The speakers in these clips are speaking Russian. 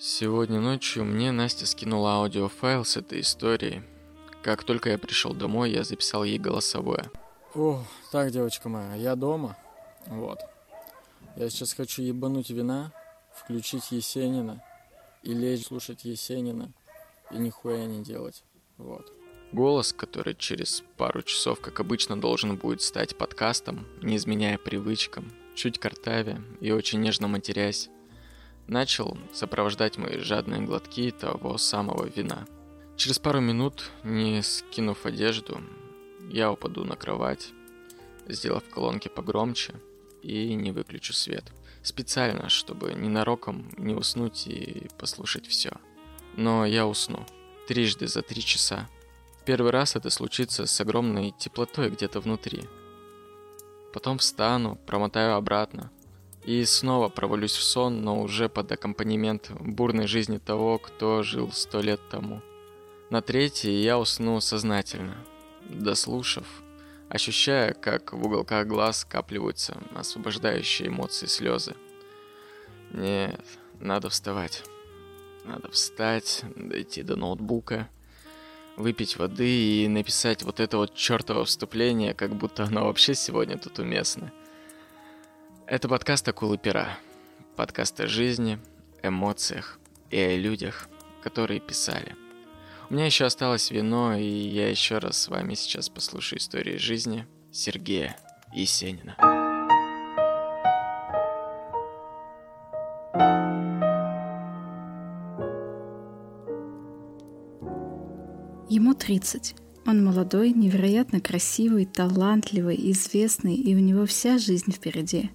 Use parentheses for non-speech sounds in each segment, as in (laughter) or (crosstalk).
Сегодня ночью мне Настя скинула аудиофайл с этой историей. Как только я пришел домой, я записал ей голосовое. О, так, девочка моя, я дома. Вот. Я сейчас хочу ебануть вина, включить Есенина и лечь слушать Есенина и нихуя не делать. Вот. Голос, который через пару часов, как обычно, должен будет стать подкастом, не изменяя привычкам, чуть картавя и очень нежно матерясь, начал сопровождать мои жадные глотки того самого вина. Через пару минут, не скинув одежду, я упаду на кровать, сделав колонки погромче и не выключу свет. Специально, чтобы ненароком не уснуть и послушать все. Но я усну. Трижды за три часа. Первый раз это случится с огромной теплотой где-то внутри. Потом встану, промотаю обратно. И снова провалюсь в сон, но уже под аккомпанемент бурной жизни того, кто жил сто лет тому. На третий я усну сознательно, дослушав, ощущая, как в уголках глаз скапливаются освобождающие эмоции слезы. Нет, надо вставать. Надо встать, дойти до ноутбука, выпить воды и написать вот это вот чертово вступление, как будто оно вообще сегодня тут уместно. Это подкаст «Акулы пера». Подкаст о жизни, эмоциях и о людях, которые писали. У меня еще осталось вино, и я еще раз с вами сейчас послушаю истории жизни Сергея Есенина. Ему 30. Он молодой, невероятно красивый, талантливый, известный, и у него вся жизнь впереди.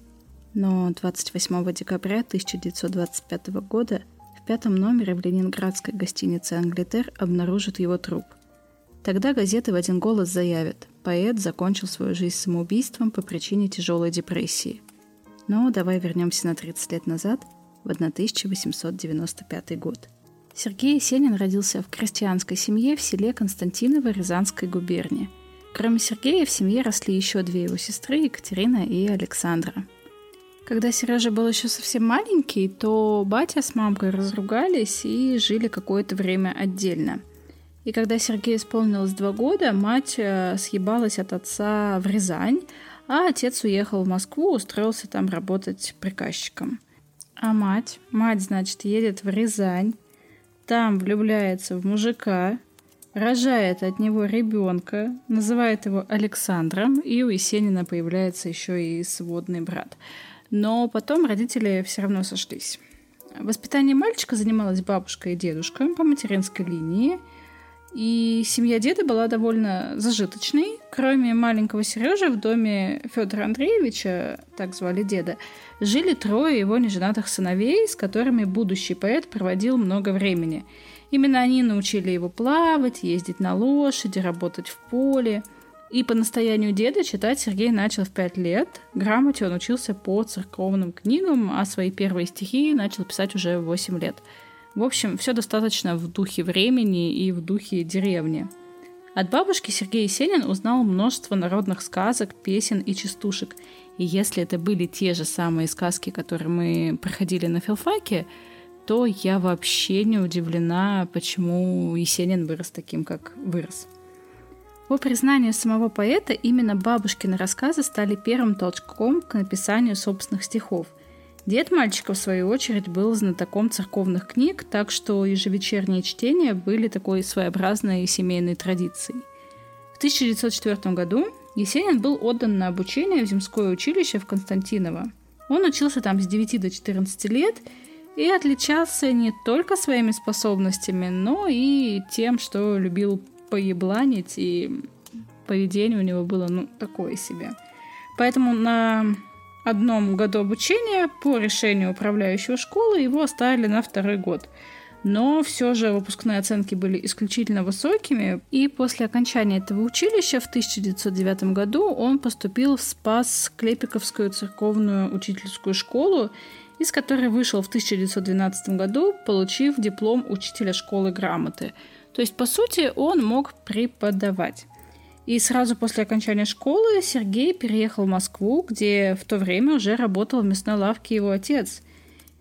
Но 28 декабря 1925 года в пятом номере в ленинградской гостинице «Англитер» обнаружат его труп. Тогда газеты в один голос заявят, поэт закончил свою жизнь самоубийством по причине тяжелой депрессии. Но давай вернемся на 30 лет назад, в 1895 год – Сергей Есенин родился в крестьянской семье в селе Константиново Рязанской губернии. Кроме Сергея в семье росли еще две его сестры, Екатерина и Александра. Когда Сережа был еще совсем маленький, то батя с мамкой разругались и жили какое-то время отдельно. И когда Сергею исполнилось два года, мать э, съебалась от отца в Рязань, а отец уехал в Москву, устроился там работать приказчиком. А мать? Мать, значит, едет в Рязань, там влюбляется в мужика, рожает от него ребенка, называет его Александром, и у Есенина появляется еще и сводный брат. Но потом родители все равно сошлись. Воспитание мальчика занималась бабушка и дедушка по материнской линии – и семья деда была довольно зажиточной. Кроме маленького Сережи в доме Федора Андреевича, так звали деда, жили трое его неженатых сыновей, с которыми будущий поэт проводил много времени. Именно они научили его плавать, ездить на лошади, работать в поле. И по настоянию деда читать Сергей начал в пять лет. Грамоте он учился по церковным книгам, а свои первые стихи начал писать уже в восемь лет – в общем, все достаточно в духе времени и в духе деревни. От бабушки Сергей Есенин узнал множество народных сказок, песен и частушек. И если это были те же самые сказки, которые мы проходили на филфаке, то я вообще не удивлена, почему Есенин вырос таким, как вырос. По признанию самого поэта, именно бабушкины рассказы стали первым толчком к написанию собственных стихов – Дед мальчика, в свою очередь, был знатоком церковных книг, так что ежевечерние чтения были такой своеобразной семейной традицией. В 1904 году Есенин был отдан на обучение в земское училище в Константиново. Он учился там с 9 до 14 лет и отличался не только своими способностями, но и тем, что любил поебланить, и поведение у него было, ну, такое себе. Поэтому на одном году обучения по решению управляющего школы его оставили на второй год. Но все же выпускные оценки были исключительно высокими, и после окончания этого училища в 1909 году он поступил в Спас-Клепиковскую церковную учительскую школу, из которой вышел в 1912 году, получив диплом учителя школы грамоты. То есть, по сути, он мог преподавать. И сразу после окончания школы Сергей переехал в Москву, где в то время уже работал в мясной лавке его отец.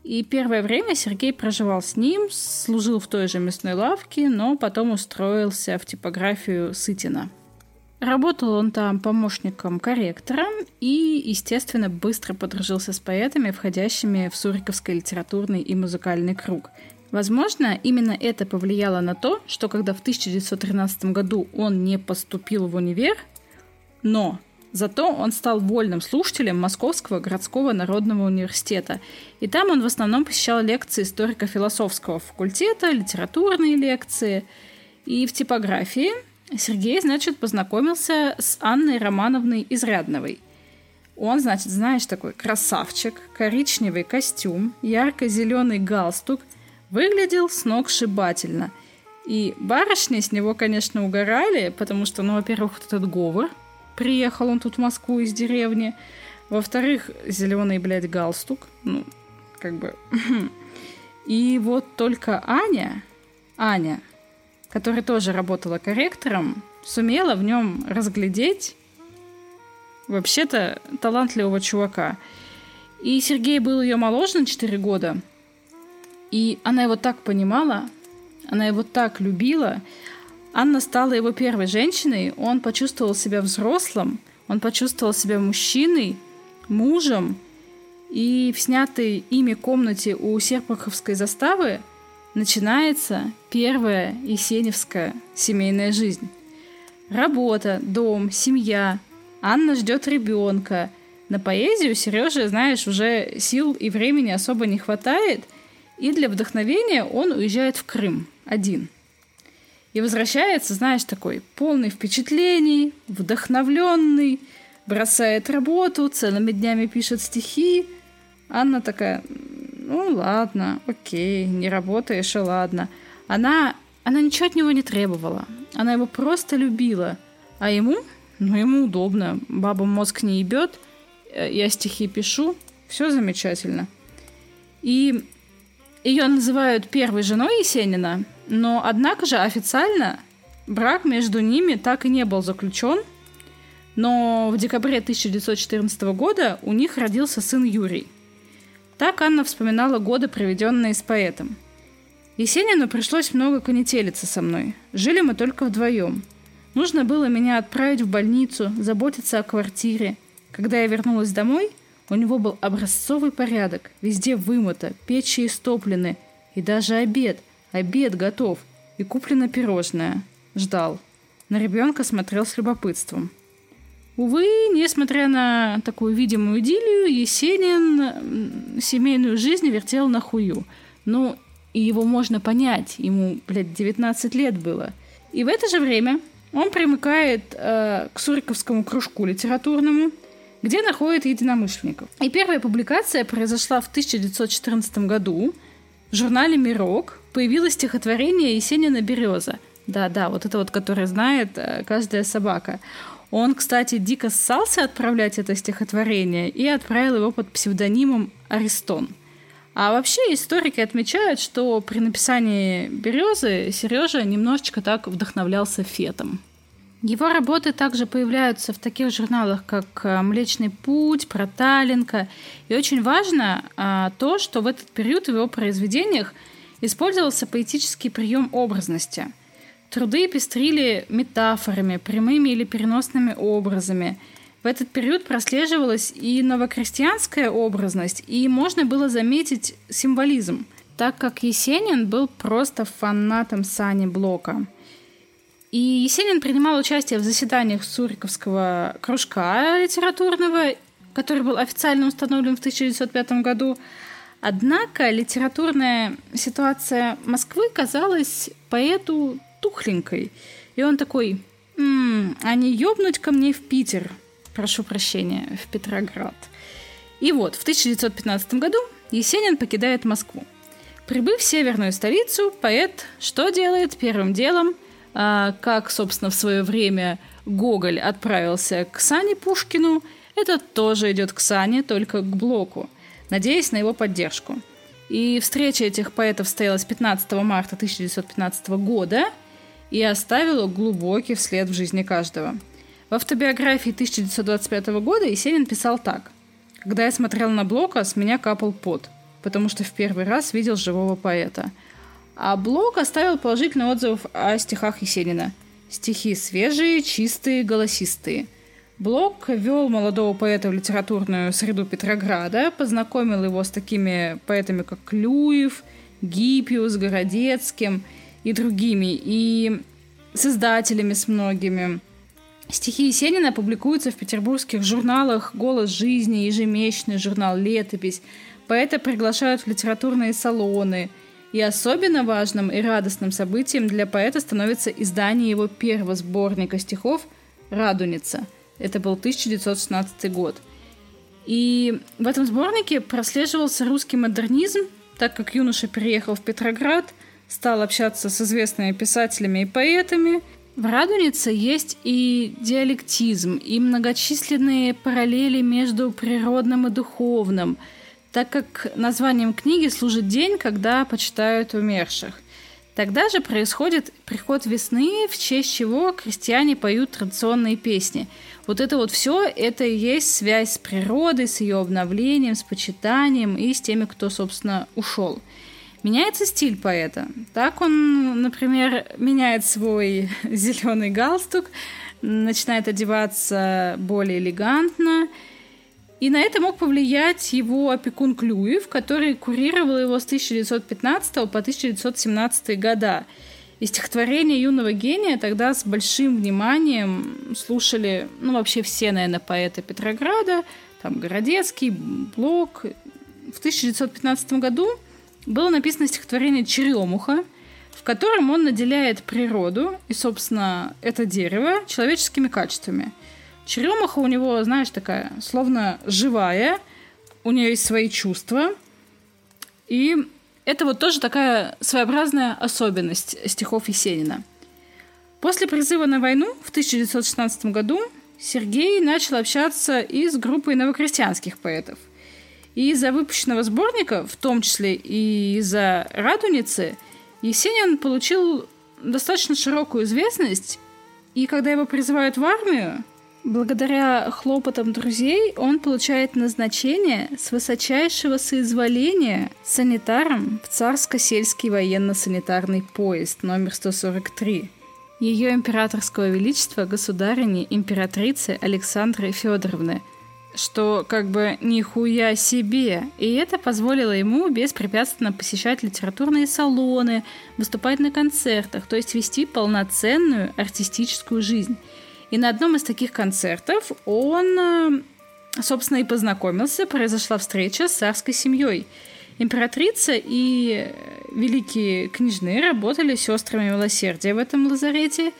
И первое время Сергей проживал с ним, служил в той же мясной лавке, но потом устроился в типографию Сытина. Работал он там помощником корректора и, естественно, быстро подружился с поэтами, входящими в Суриковский литературный и музыкальный круг. Возможно, именно это повлияло на то, что когда в 1913 году он не поступил в универ, но Зато он стал вольным слушателем Московского городского народного университета. И там он в основном посещал лекции историко-философского факультета, литературные лекции. И в типографии Сергей, значит, познакомился с Анной Романовной Изрядновой. Он, значит, знаешь, такой красавчик, коричневый костюм, ярко-зеленый галстук, выглядел с ног сшибательно. И барышни с него, конечно, угорали, потому что, ну, во-первых, этот говор – Приехал он тут в Москву из деревни. Во-вторых, зеленый, блядь, галстук. Ну, как бы... (laughs) И вот только Аня, Аня, которая тоже работала корректором, сумела в нем разглядеть вообще-то талантливого чувака. И Сергей был ее моложе на 4 года. И она его так понимала, она его так любила, Анна стала его первой женщиной, он почувствовал себя взрослым, он почувствовал себя мужчиной, мужем, и в снятой ими комнате у Серпуховской заставы начинается первая есеневская семейная жизнь. Работа, дом, семья. Анна ждет ребенка. На поэзию Сереже, знаешь, уже сил и времени особо не хватает, и для вдохновения он уезжает в Крым один – и возвращается, знаешь, такой полный впечатлений, вдохновленный, бросает работу, целыми днями пишет стихи. Анна такая, ну ладно, окей, не работаешь, и ладно. Она, она ничего от него не требовала. Она его просто любила. А ему, ну ему удобно. Баба мозг не ебет, э, я стихи пишу, все замечательно. И ее называют первой женой Есенина, но, однако же, официально брак между ними так и не был заключен. Но в декабре 1914 года у них родился сын Юрий. Так Анна вспоминала годы, проведенные с поэтом. Есенину пришлось много конетелиться со мной. Жили мы только вдвоем. Нужно было меня отправить в больницу, заботиться о квартире. Когда я вернулась домой, у него был образцовый порядок. Везде вымыто, печи истоплены. И даже обед – Обед готов. И куплено пирожное. Ждал. На ребенка смотрел с любопытством. Увы, несмотря на такую видимую идиллию, Есенин семейную жизнь вертел на хую. Ну, и его можно понять. Ему, блядь, 19 лет было. И в это же время он примыкает э, к Суриковскому кружку литературному, где находит единомышленников. И первая публикация произошла в 1914 году в журнале «Мирок», появилось стихотворение Есенина «Береза». Да-да, вот это вот, которое знает э, каждая собака. Он, кстати, дико ссался отправлять это стихотворение и отправил его под псевдонимом Аристон. А вообще историки отмечают, что при написании «Березы» Сережа немножечко так вдохновлялся фетом. Его работы также появляются в таких журналах, как э, «Млечный путь», «Проталенко». И очень важно а, то, что в этот период в его произведениях – использовался поэтический прием образности. Труды пестрили метафорами, прямыми или переносными образами. В этот период прослеживалась и новокрестьянская образность, и можно было заметить символизм, так как Есенин был просто фанатом Сани Блока. И Есенин принимал участие в заседаниях Суриковского кружка литературного, который был официально установлен в 1905 году, Однако литературная ситуация Москвы казалась поэту тухленькой. И он такой, «М-м, а не ёбнуть ко мне в Питер, прошу прощения, в Петроград. И вот, в 1915 году Есенин покидает Москву. Прибыв в северную столицу, поэт что делает первым делом? А, как, собственно, в свое время Гоголь отправился к Сане Пушкину, этот тоже идет к Сане, только к Блоку – надеясь на его поддержку. И встреча этих поэтов состоялась 15 марта 1915 года и оставила глубокий вслед в жизни каждого. В автобиографии 1925 года Есенин писал так. «Когда я смотрел на Блока, с меня капал пот. потому что в первый раз видел живого поэта. А Блок оставил положительный отзыв о стихах Есенина. Стихи свежие, чистые, голосистые. Блок вел молодого поэта в литературную среду Петрограда, познакомил его с такими поэтами, как Клюев, Гиппиус, Городецким и другими, и с издателями с многими. Стихи Есенина публикуются в петербургских журналах «Голос жизни», ежемесячный журнал «Летопись». Поэта приглашают в литературные салоны. И особенно важным и радостным событием для поэта становится издание его первого сборника стихов «Радуница». Это был 1916 год. И в этом сборнике прослеживался русский модернизм, так как юноша переехал в Петроград, стал общаться с известными писателями и поэтами – в Радунице есть и диалектизм, и многочисленные параллели между природным и духовным, так как названием книги служит день, когда почитают умерших. Тогда же происходит приход весны, в честь чего крестьяне поют традиционные песни. Вот это вот все, это и есть связь с природой, с ее обновлением, с почитанием и с теми, кто, собственно, ушел. Меняется стиль поэта. Так он, например, меняет свой (laughs) зеленый галстук, начинает одеваться более элегантно. И на это мог повлиять его опекун Клюев, который курировал его с 1915 по 1917 года. И стихотворения юного гения тогда с большим вниманием слушали, ну, вообще все, наверное, поэты Петрограда, там Городецкий, Блок. В 1915 году было написано стихотворение «Черемуха», в котором он наделяет природу и, собственно, это дерево человеческими качествами. Черемуха у него, знаешь, такая, словно живая, у нее есть свои чувства. И это вот тоже такая своеобразная особенность стихов Есенина. После призыва на войну в 1916 году Сергей начал общаться и с группой новокрестьянских поэтов – и из-за выпущенного сборника, в том числе и из-за «Радуницы», Есенин получил достаточно широкую известность, и когда его призывают в армию, благодаря хлопотам друзей он получает назначение с высочайшего соизволения санитаром в царско-сельский военно-санитарный поезд номер 143. Ее императорского величества государыни императрицы Александры Федоровны – что как бы нихуя себе. И это позволило ему беспрепятственно посещать литературные салоны, выступать на концертах, то есть вести полноценную артистическую жизнь. И на одном из таких концертов он, э, собственно, и познакомился, произошла встреча с царской семьей. Императрица и великие княжны работали сестрами милосердия в этом лазарете,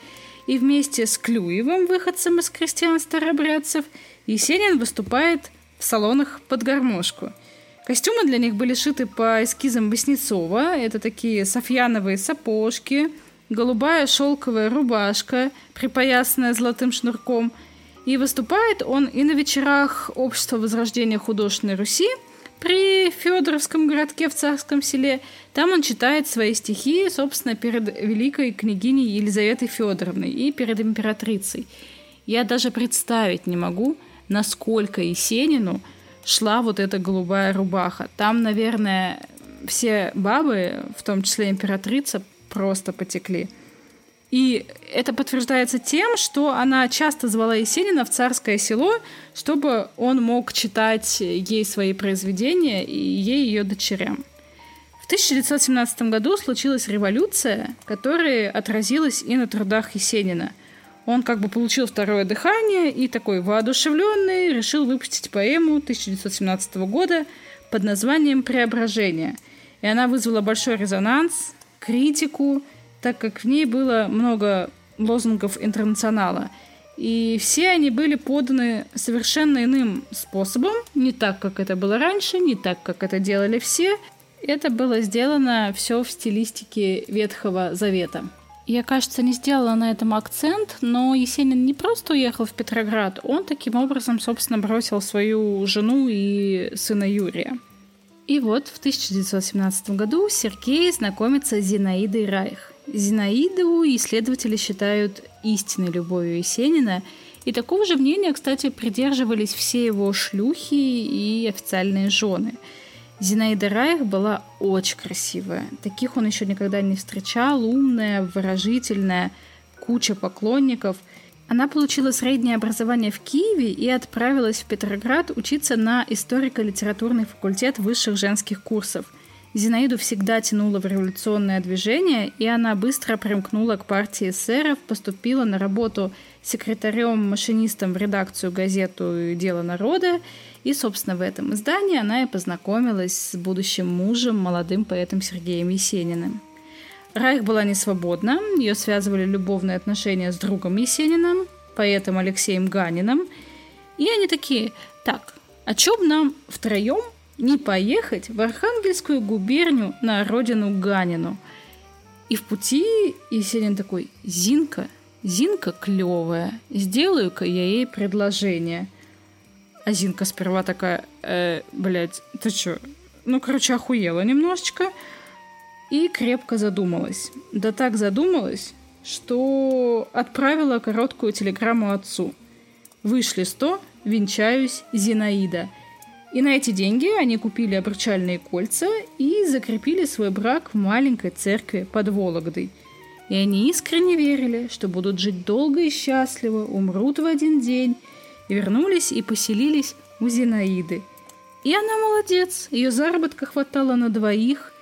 и вместе с Клюевым, выходцем из крестьян старобрядцев, Есенин выступает в салонах под гармошку. Костюмы для них были шиты по эскизам Васнецова. Это такие софьяновые сапожки, голубая шелковая рубашка, припоясанная золотым шнурком. И выступает он и на вечерах Общества Возрождения Художественной Руси при Федоровском городке в Царском селе. Там он читает свои стихи, собственно, перед великой княгиней Елизаветой Федоровной и перед императрицей. Я даже представить не могу, насколько Есенину шла вот эта голубая рубаха. Там, наверное, все бабы, в том числе императрица, просто потекли. И это подтверждается тем, что она часто звала Есенина в царское село, чтобы он мог читать ей свои произведения и ей ее дочерям. В 1917 году случилась революция, которая отразилась и на трудах Есенина – он как бы получил второе дыхание и такой воодушевленный решил выпустить поэму 1917 года под названием «Преображение». И она вызвала большой резонанс, критику, так как в ней было много лозунгов интернационала. И все они были поданы совершенно иным способом, не так, как это было раньше, не так, как это делали все. Это было сделано все в стилистике Ветхого Завета. Я, кажется, не сделала на этом акцент, но Есенин не просто уехал в Петроград, он таким образом, собственно, бросил свою жену и сына Юрия. И вот в 1917 году Сергей знакомится с Зинаидой Райх. Зинаиду исследователи считают истинной любовью Есенина, и такого же мнения, кстати, придерживались все его шлюхи и официальные жены. Зинаида Райх была очень красивая. Таких он еще никогда не встречал. Умная, выражительная, куча поклонников. Она получила среднее образование в Киеве и отправилась в Петроград учиться на историко-литературный факультет высших женских курсов. Зинаиду всегда тянуло в революционное движение, и она быстро примкнула к партии эсеров, поступила на работу секретарем-машинистом в редакцию газету «Дело народа», и, собственно, в этом издании она и познакомилась с будущим мужем, молодым поэтом Сергеем Есениным. Райх была не свободна, ее связывали любовные отношения с другом Есениным, поэтом Алексеем Ганиным, и они такие, так, а чё бы нам втроем не поехать в Архангельскую губернию на родину Ганину? И в пути Есенин такой, Зинка, Зинка клевая, сделаю-ка я ей предложение. А Зинка сперва такая, э, блядь, ты чё? Ну, короче, охуела немножечко. И крепко задумалась. Да так задумалась, что отправила короткую телеграмму отцу. Вышли сто, венчаюсь, Зинаида. И на эти деньги они купили обручальные кольца и закрепили свой брак в маленькой церкви под Вологдой. И они искренне верили, что будут жить долго и счастливо, умрут в один день – вернулись и поселились у Зинаиды. И она молодец, ее заработка хватало на двоих,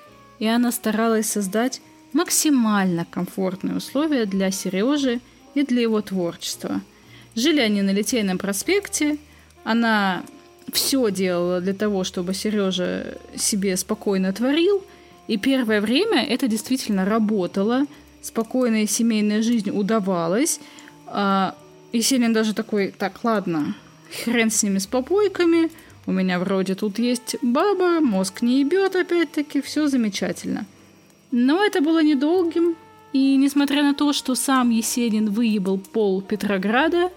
и она старалась создать максимально комфортные условия для Сережи и для его творчества. Жили они на Литейном проспекте, она все делала для того, чтобы Сережа себе спокойно творил, и первое время это действительно работало, спокойная семейная жизнь удавалась, а Есенин даже такой, так, ладно, хрен с ними с попойками, у меня вроде тут есть баба, мозг не ебет опять-таки, все замечательно. Но это было недолгим, и несмотря на то, что сам Есенин выебал пол Петрограда,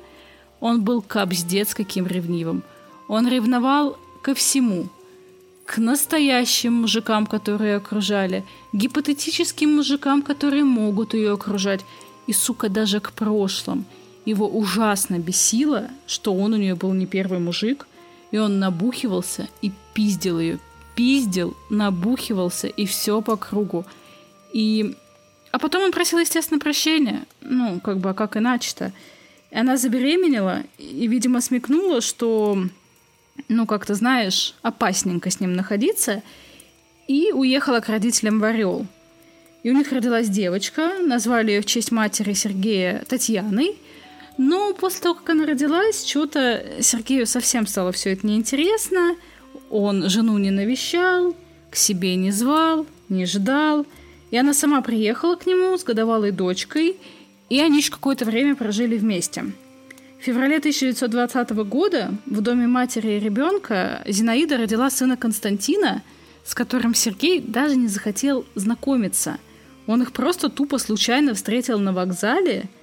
он был капздец каким ревнивым. Он ревновал ко всему. К настоящим мужикам, которые окружали, гипотетическим мужикам, которые могут ее окружать, и, сука, даже к прошлым – его ужасно бесило, что он у нее был не первый мужик, и он набухивался и пиздил ее. Пиздил, набухивался и все по кругу. И... А потом он просил, естественно, прощения. Ну, как бы, а как иначе-то? И она забеременела и, видимо, смекнула, что, ну, как то знаешь, опасненько с ним находиться, и уехала к родителям в Орел. И у них родилась девочка, назвали ее в честь матери Сергея Татьяной, но после того, как она родилась, что-то Сергею совсем стало все это неинтересно. Он жену не навещал, к себе не звал, не ждал. И она сама приехала к нему с годовалой дочкой, и они еще какое-то время прожили вместе. В феврале 1920 года в доме матери и ребенка Зинаида родила сына Константина, с которым Сергей даже не захотел знакомиться. Он их просто тупо случайно встретил на вокзале –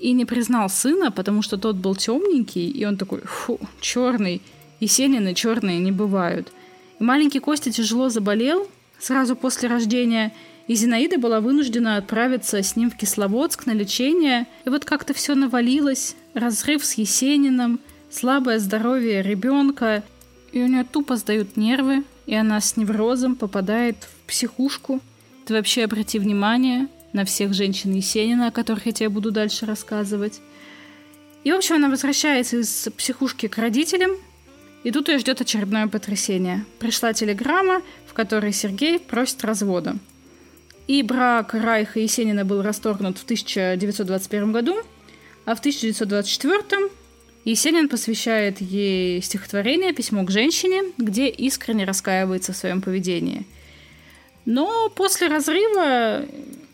и не признал сына, потому что тот был темненький, и он такой, фу, черный, Есенины черные не бывают. И маленький Костя тяжело заболел сразу после рождения, и Зинаида была вынуждена отправиться с ним в Кисловодск на лечение. И вот как-то все навалилось, разрыв с Есениным, слабое здоровье ребенка, и у нее тупо сдают нервы, и она с неврозом попадает в психушку. Ты вообще обрати внимание, на всех женщин Есенина, о которых я тебе буду дальше рассказывать. И, в общем, она возвращается из психушки к родителям, и тут ее ждет очередное потрясение. Пришла телеграмма, в которой Сергей просит развода. И брак Райха и Есенина был расторгнут в 1921 году, а в 1924 Есенин посвящает ей стихотворение «Письмо к женщине», где искренне раскаивается в своем поведении. Но после разрыва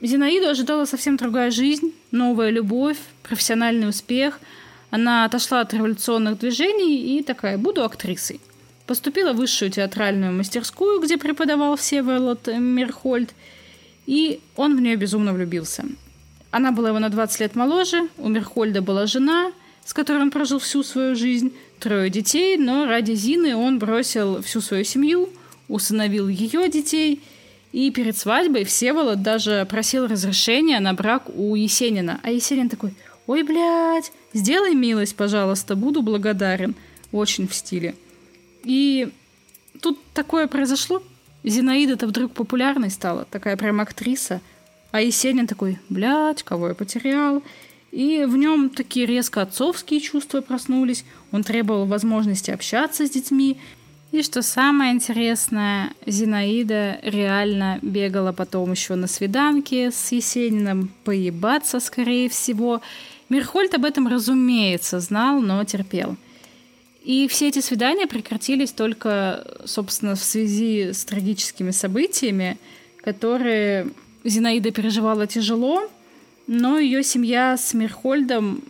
Зинаиду ожидала совсем другая жизнь, новая любовь, профессиональный успех. Она отошла от революционных движений и такая, буду актрисой. Поступила в высшую театральную мастерскую, где преподавал Всеволод Мирхольд, и он в нее безумно влюбился. Она была его на 20 лет моложе, у Мирхольда была жена, с которой он прожил всю свою жизнь, трое детей, но ради Зины он бросил всю свою семью, усыновил ее детей – и перед свадьбой Всеволод даже просил разрешения на брак у Есенина. А Есенин такой, ой, блядь, сделай милость, пожалуйста, буду благодарен. Очень в стиле. И тут такое произошло. Зинаида-то вдруг популярной стала, такая прям актриса. А Есенин такой, блядь, кого я потерял? И в нем такие резко отцовские чувства проснулись. Он требовал возможности общаться с детьми. И что самое интересное, Зинаида реально бегала потом еще на свиданке с Есениным, поебаться, скорее всего. Мирхольд об этом, разумеется, знал, но терпел. И все эти свидания прекратились только, собственно, в связи с трагическими событиями, которые Зинаида переживала тяжело, но ее семья с Мирхольдом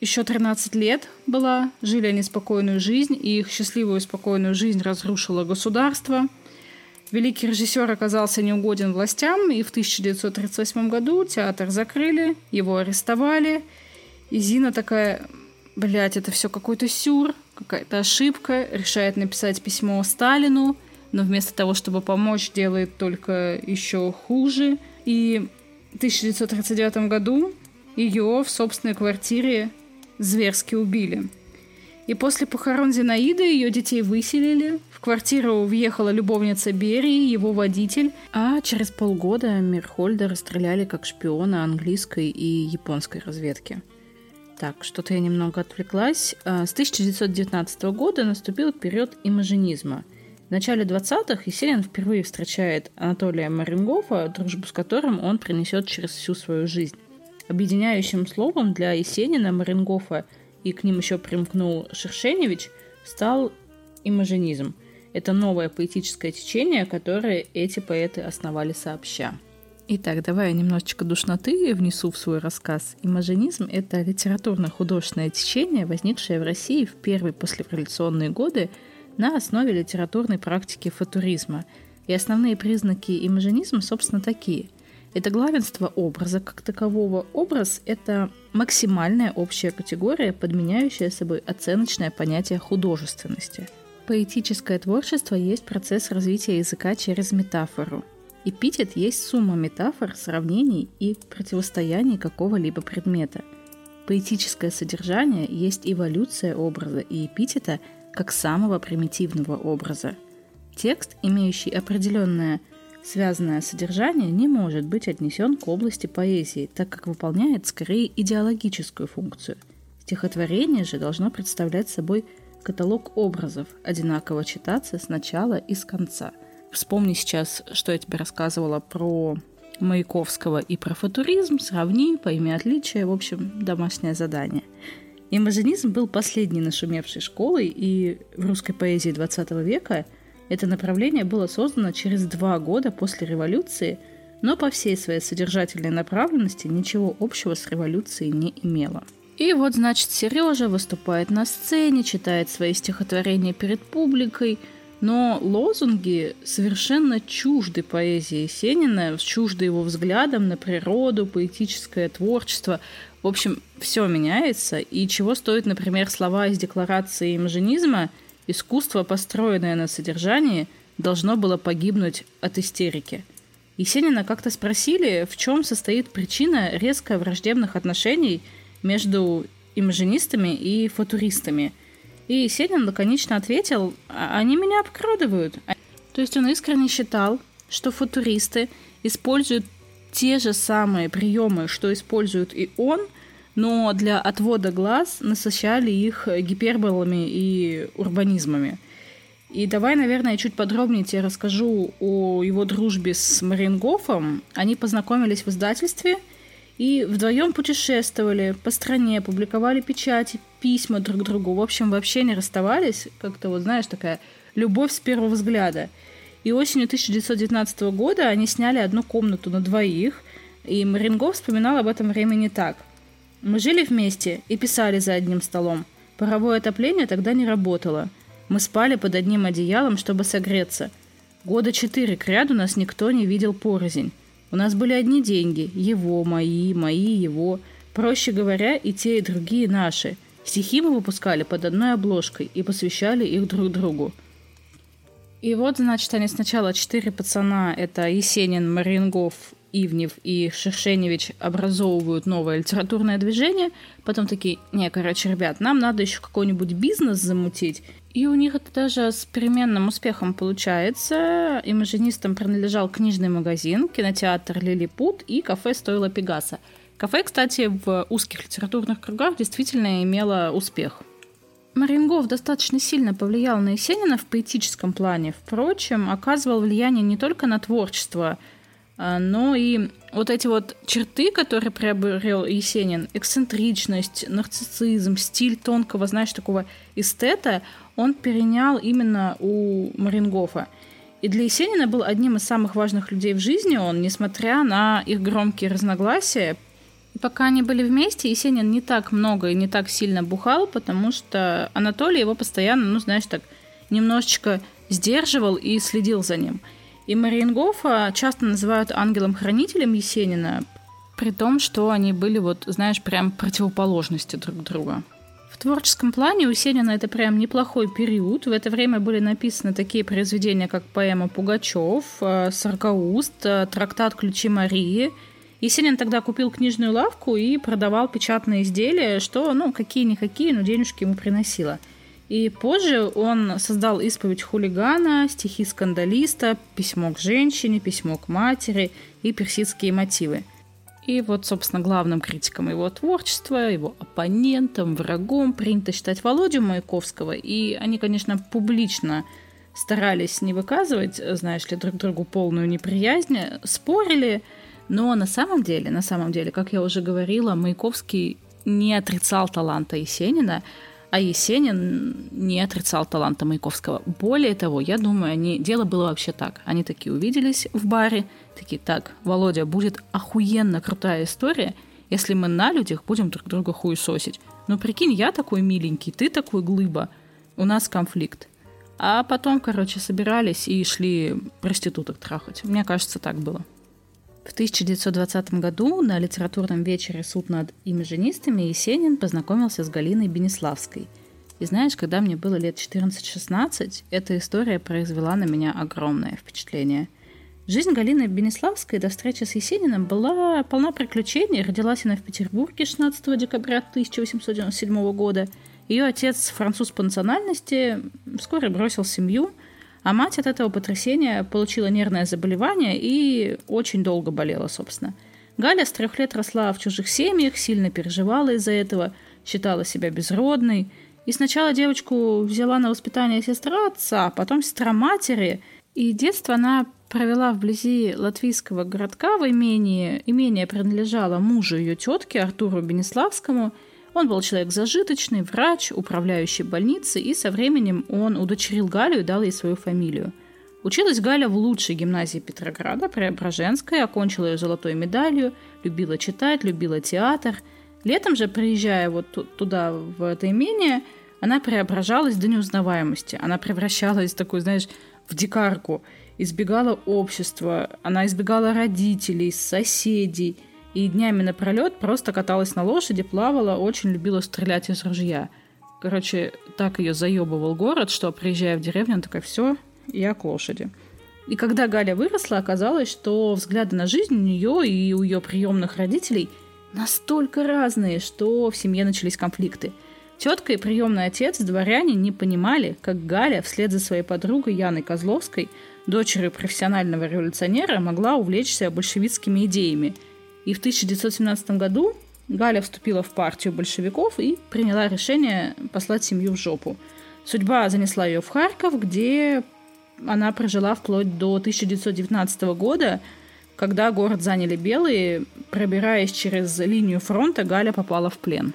еще 13 лет была, жили они спокойную жизнь, и их счастливую спокойную жизнь разрушило государство. Великий режиссер оказался неугоден властям, и в 1938 году театр закрыли, его арестовали. И Зина такая, блядь, это все какой-то сюр, какая-то ошибка, решает написать письмо Сталину, но вместо того, чтобы помочь, делает только еще хуже. И в 1939 году ее в собственной квартире зверски убили. И после похорон Зинаиды ее детей выселили. В квартиру въехала любовница Берии, его водитель. А через полгода Мирхольда расстреляли как шпиона английской и японской разведки. Так, что-то я немного отвлеклась. А, с 1919 года наступил период имажинизма. В начале 20-х Есенин впервые встречает Анатолия Марингофа, дружбу с которым он принесет через всю свою жизнь. Объединяющим словом для Есенина, Марингофа и к ним еще примкнул Шершеневич стал имажинизм. Это новое поэтическое течение, которое эти поэты основали сообща. Итак, давай я немножечко душноты внесу в свой рассказ. Имажинизм — это литературно-художественное течение, возникшее в России в первые послереволюционные годы на основе литературной практики футуризма. И основные признаки имажинизма, собственно, такие. Это главенство образа как такового. Образ — это максимальная общая категория, подменяющая собой оценочное понятие художественности. Поэтическое творчество есть процесс развития языка через метафору — Эпитет есть сумма метафор, сравнений и противостояний какого-либо предмета. Поэтическое содержание есть эволюция образа и эпитета как самого примитивного образа. Текст, имеющий определенное связанное содержание, не может быть отнесен к области поэзии, так как выполняет скорее идеологическую функцию. Стихотворение же должно представлять собой каталог образов, одинаково читаться с начала и с конца – Вспомни сейчас, что я тебе рассказывала про Маяковского и про футуризм, сравни, пойми отличия, в общем, домашнее задание. Имажинизм был последней нашумевшей школой, и в русской поэзии XX века это направление было создано через два года после революции, но по всей своей содержательной направленности ничего общего с революцией не имело. И вот, значит, Сережа выступает на сцене, читает свои стихотворения перед публикой – но лозунги совершенно чужды поэзии Есенина, чужды его взглядам на природу, поэтическое творчество. В общем, все меняется. И чего стоит, например, слова из декларации имажинизма «Искусство, построенное на содержании, должно было погибнуть от истерики». Есенина как-то спросили, в чем состоит причина резко враждебных отношений между имажинистами и футуристами – и Сенин лаконично ответил, «А они меня обкрадывают. То есть он искренне считал, что футуристы используют те же самые приемы, что использует и он, но для отвода глаз насыщали их гиперболами и урбанизмами. И давай, наверное, я чуть подробнее тебе расскажу о его дружбе с Марингофом. Они познакомились в издательстве – и вдвоем путешествовали по стране, публиковали печати, письма друг другу. В общем, вообще не расставались. Как-то вот, знаешь, такая любовь с первого взгляда. И осенью 1919 года они сняли одну комнату на двоих, и Марингов вспоминал об этом времени так. «Мы жили вместе и писали за одним столом. Паровое отопление тогда не работало. Мы спали под одним одеялом, чтобы согреться. Года четыре к ряду нас никто не видел порознь. У нас были одни деньги, его, мои, мои, его. Проще говоря, и те, и другие наши. Стихи мы выпускали под одной обложкой и посвящали их друг другу. И вот, значит, они сначала четыре пацана, это Есенин, Марингов, Ивнев и Шершеневич образовывают новое литературное движение. Потом такие, не, короче, ребят, нам надо еще какой-нибудь бизнес замутить. И у них это даже с переменным успехом получается. Имажинистам принадлежал книжный магазин, кинотеатр «Лилипут» и кафе «Стоило Пегаса». Кафе, кстати, в узких литературных кругах действительно имело успех. Марингов достаточно сильно повлиял на Есенина в поэтическом плане. Впрочем, оказывал влияние не только на творчество, но и вот эти вот черты, которые приобрел Есенин, эксцентричность, нарциссизм, стиль тонкого, знаешь, такого эстета, он перенял именно у Марингофа. И для Есенина был одним из самых важных людей в жизни он, несмотря на их громкие разногласия, и пока они были вместе, Есенин не так много и не так сильно бухал, потому что Анатолий его постоянно, ну, знаешь, так немножечко сдерживал и следил за ним. И Мариенгофа часто называют ангелом-хранителем Есенина, при том, что они были вот, знаешь, прям противоположности друг друга. В творческом плане у Есенина это прям неплохой период. В это время были написаны такие произведения, как поэма «Пугачев», э, «Саркауст», э, трактат «Ключи Марии», Есенин тогда купил книжную лавку и продавал печатные изделия, что, ну, какие-никакие, но денежки ему приносило. И позже он создал исповедь хулигана, стихи скандалиста, письмо к женщине, письмо к матери и персидские мотивы. И вот, собственно, главным критиком его творчества, его оппонентом, врагом принято считать Володю Маяковского. И они, конечно, публично старались не выказывать, знаешь ли, друг другу полную неприязнь, спорили, но на самом деле, на самом деле, как я уже говорила, Маяковский не отрицал таланта Есенина, а Есенин не отрицал таланта Маяковского. Более того, я думаю, они... дело было вообще так. Они такие увиделись в баре, такие, так, Володя, будет охуенно крутая история, если мы на людях будем друг друга хуесосить. Ну, прикинь, я такой миленький, ты такой глыба, у нас конфликт. А потом, короче, собирались и шли проституток трахать. Мне кажется, так было. В 1920 году на литературном вечере «Суд над имажинистами» Есенин познакомился с Галиной Бенеславской. И знаешь, когда мне было лет 14-16, эта история произвела на меня огромное впечатление. Жизнь Галины Бенеславской до встречи с Есениным была полна приключений. Родилась она в Петербурге 16 декабря 1897 года. Ее отец, француз по национальности, вскоре бросил семью – а мать от этого потрясения получила нервное заболевание и очень долго болела, собственно. Галя с трех лет росла в чужих семьях, сильно переживала из-за этого, считала себя безродной. И сначала девочку взяла на воспитание сестра отца, потом сестра матери. И детство она провела вблизи латвийского городка в имении. Имение принадлежало мужу ее тетки Артуру Бенеславскому – он был человек зажиточный, врач, управляющий больницей, и со временем он удочерил Галю и дал ей свою фамилию. Училась Галя в лучшей гимназии Петрограда, Преображенской, окончила ее золотой медалью, любила читать, любила театр. Летом же, приезжая вот туда, в это имение, она преображалась до неузнаваемости. Она превращалась в такую, знаешь, в дикарку, избегала общества, она избегала родителей, соседей – и днями напролет просто каталась на лошади, плавала, очень любила стрелять из ружья. Короче, так ее заебывал город, что, приезжая в деревню, она такая, все, я к лошади. И когда Галя выросла, оказалось, что взгляды на жизнь у нее и у ее приемных родителей настолько разные, что в семье начались конфликты. Тетка и приемный отец, дворяне, не понимали, как Галя вслед за своей подругой Яной Козловской, дочерью профессионального революционера, могла увлечься большевистскими идеями – и в 1917 году Галя вступила в партию большевиков и приняла решение послать семью в жопу. Судьба занесла ее в Харьков, где она прожила вплоть до 1919 года, когда город заняли белые, пробираясь через линию фронта, Галя попала в плен.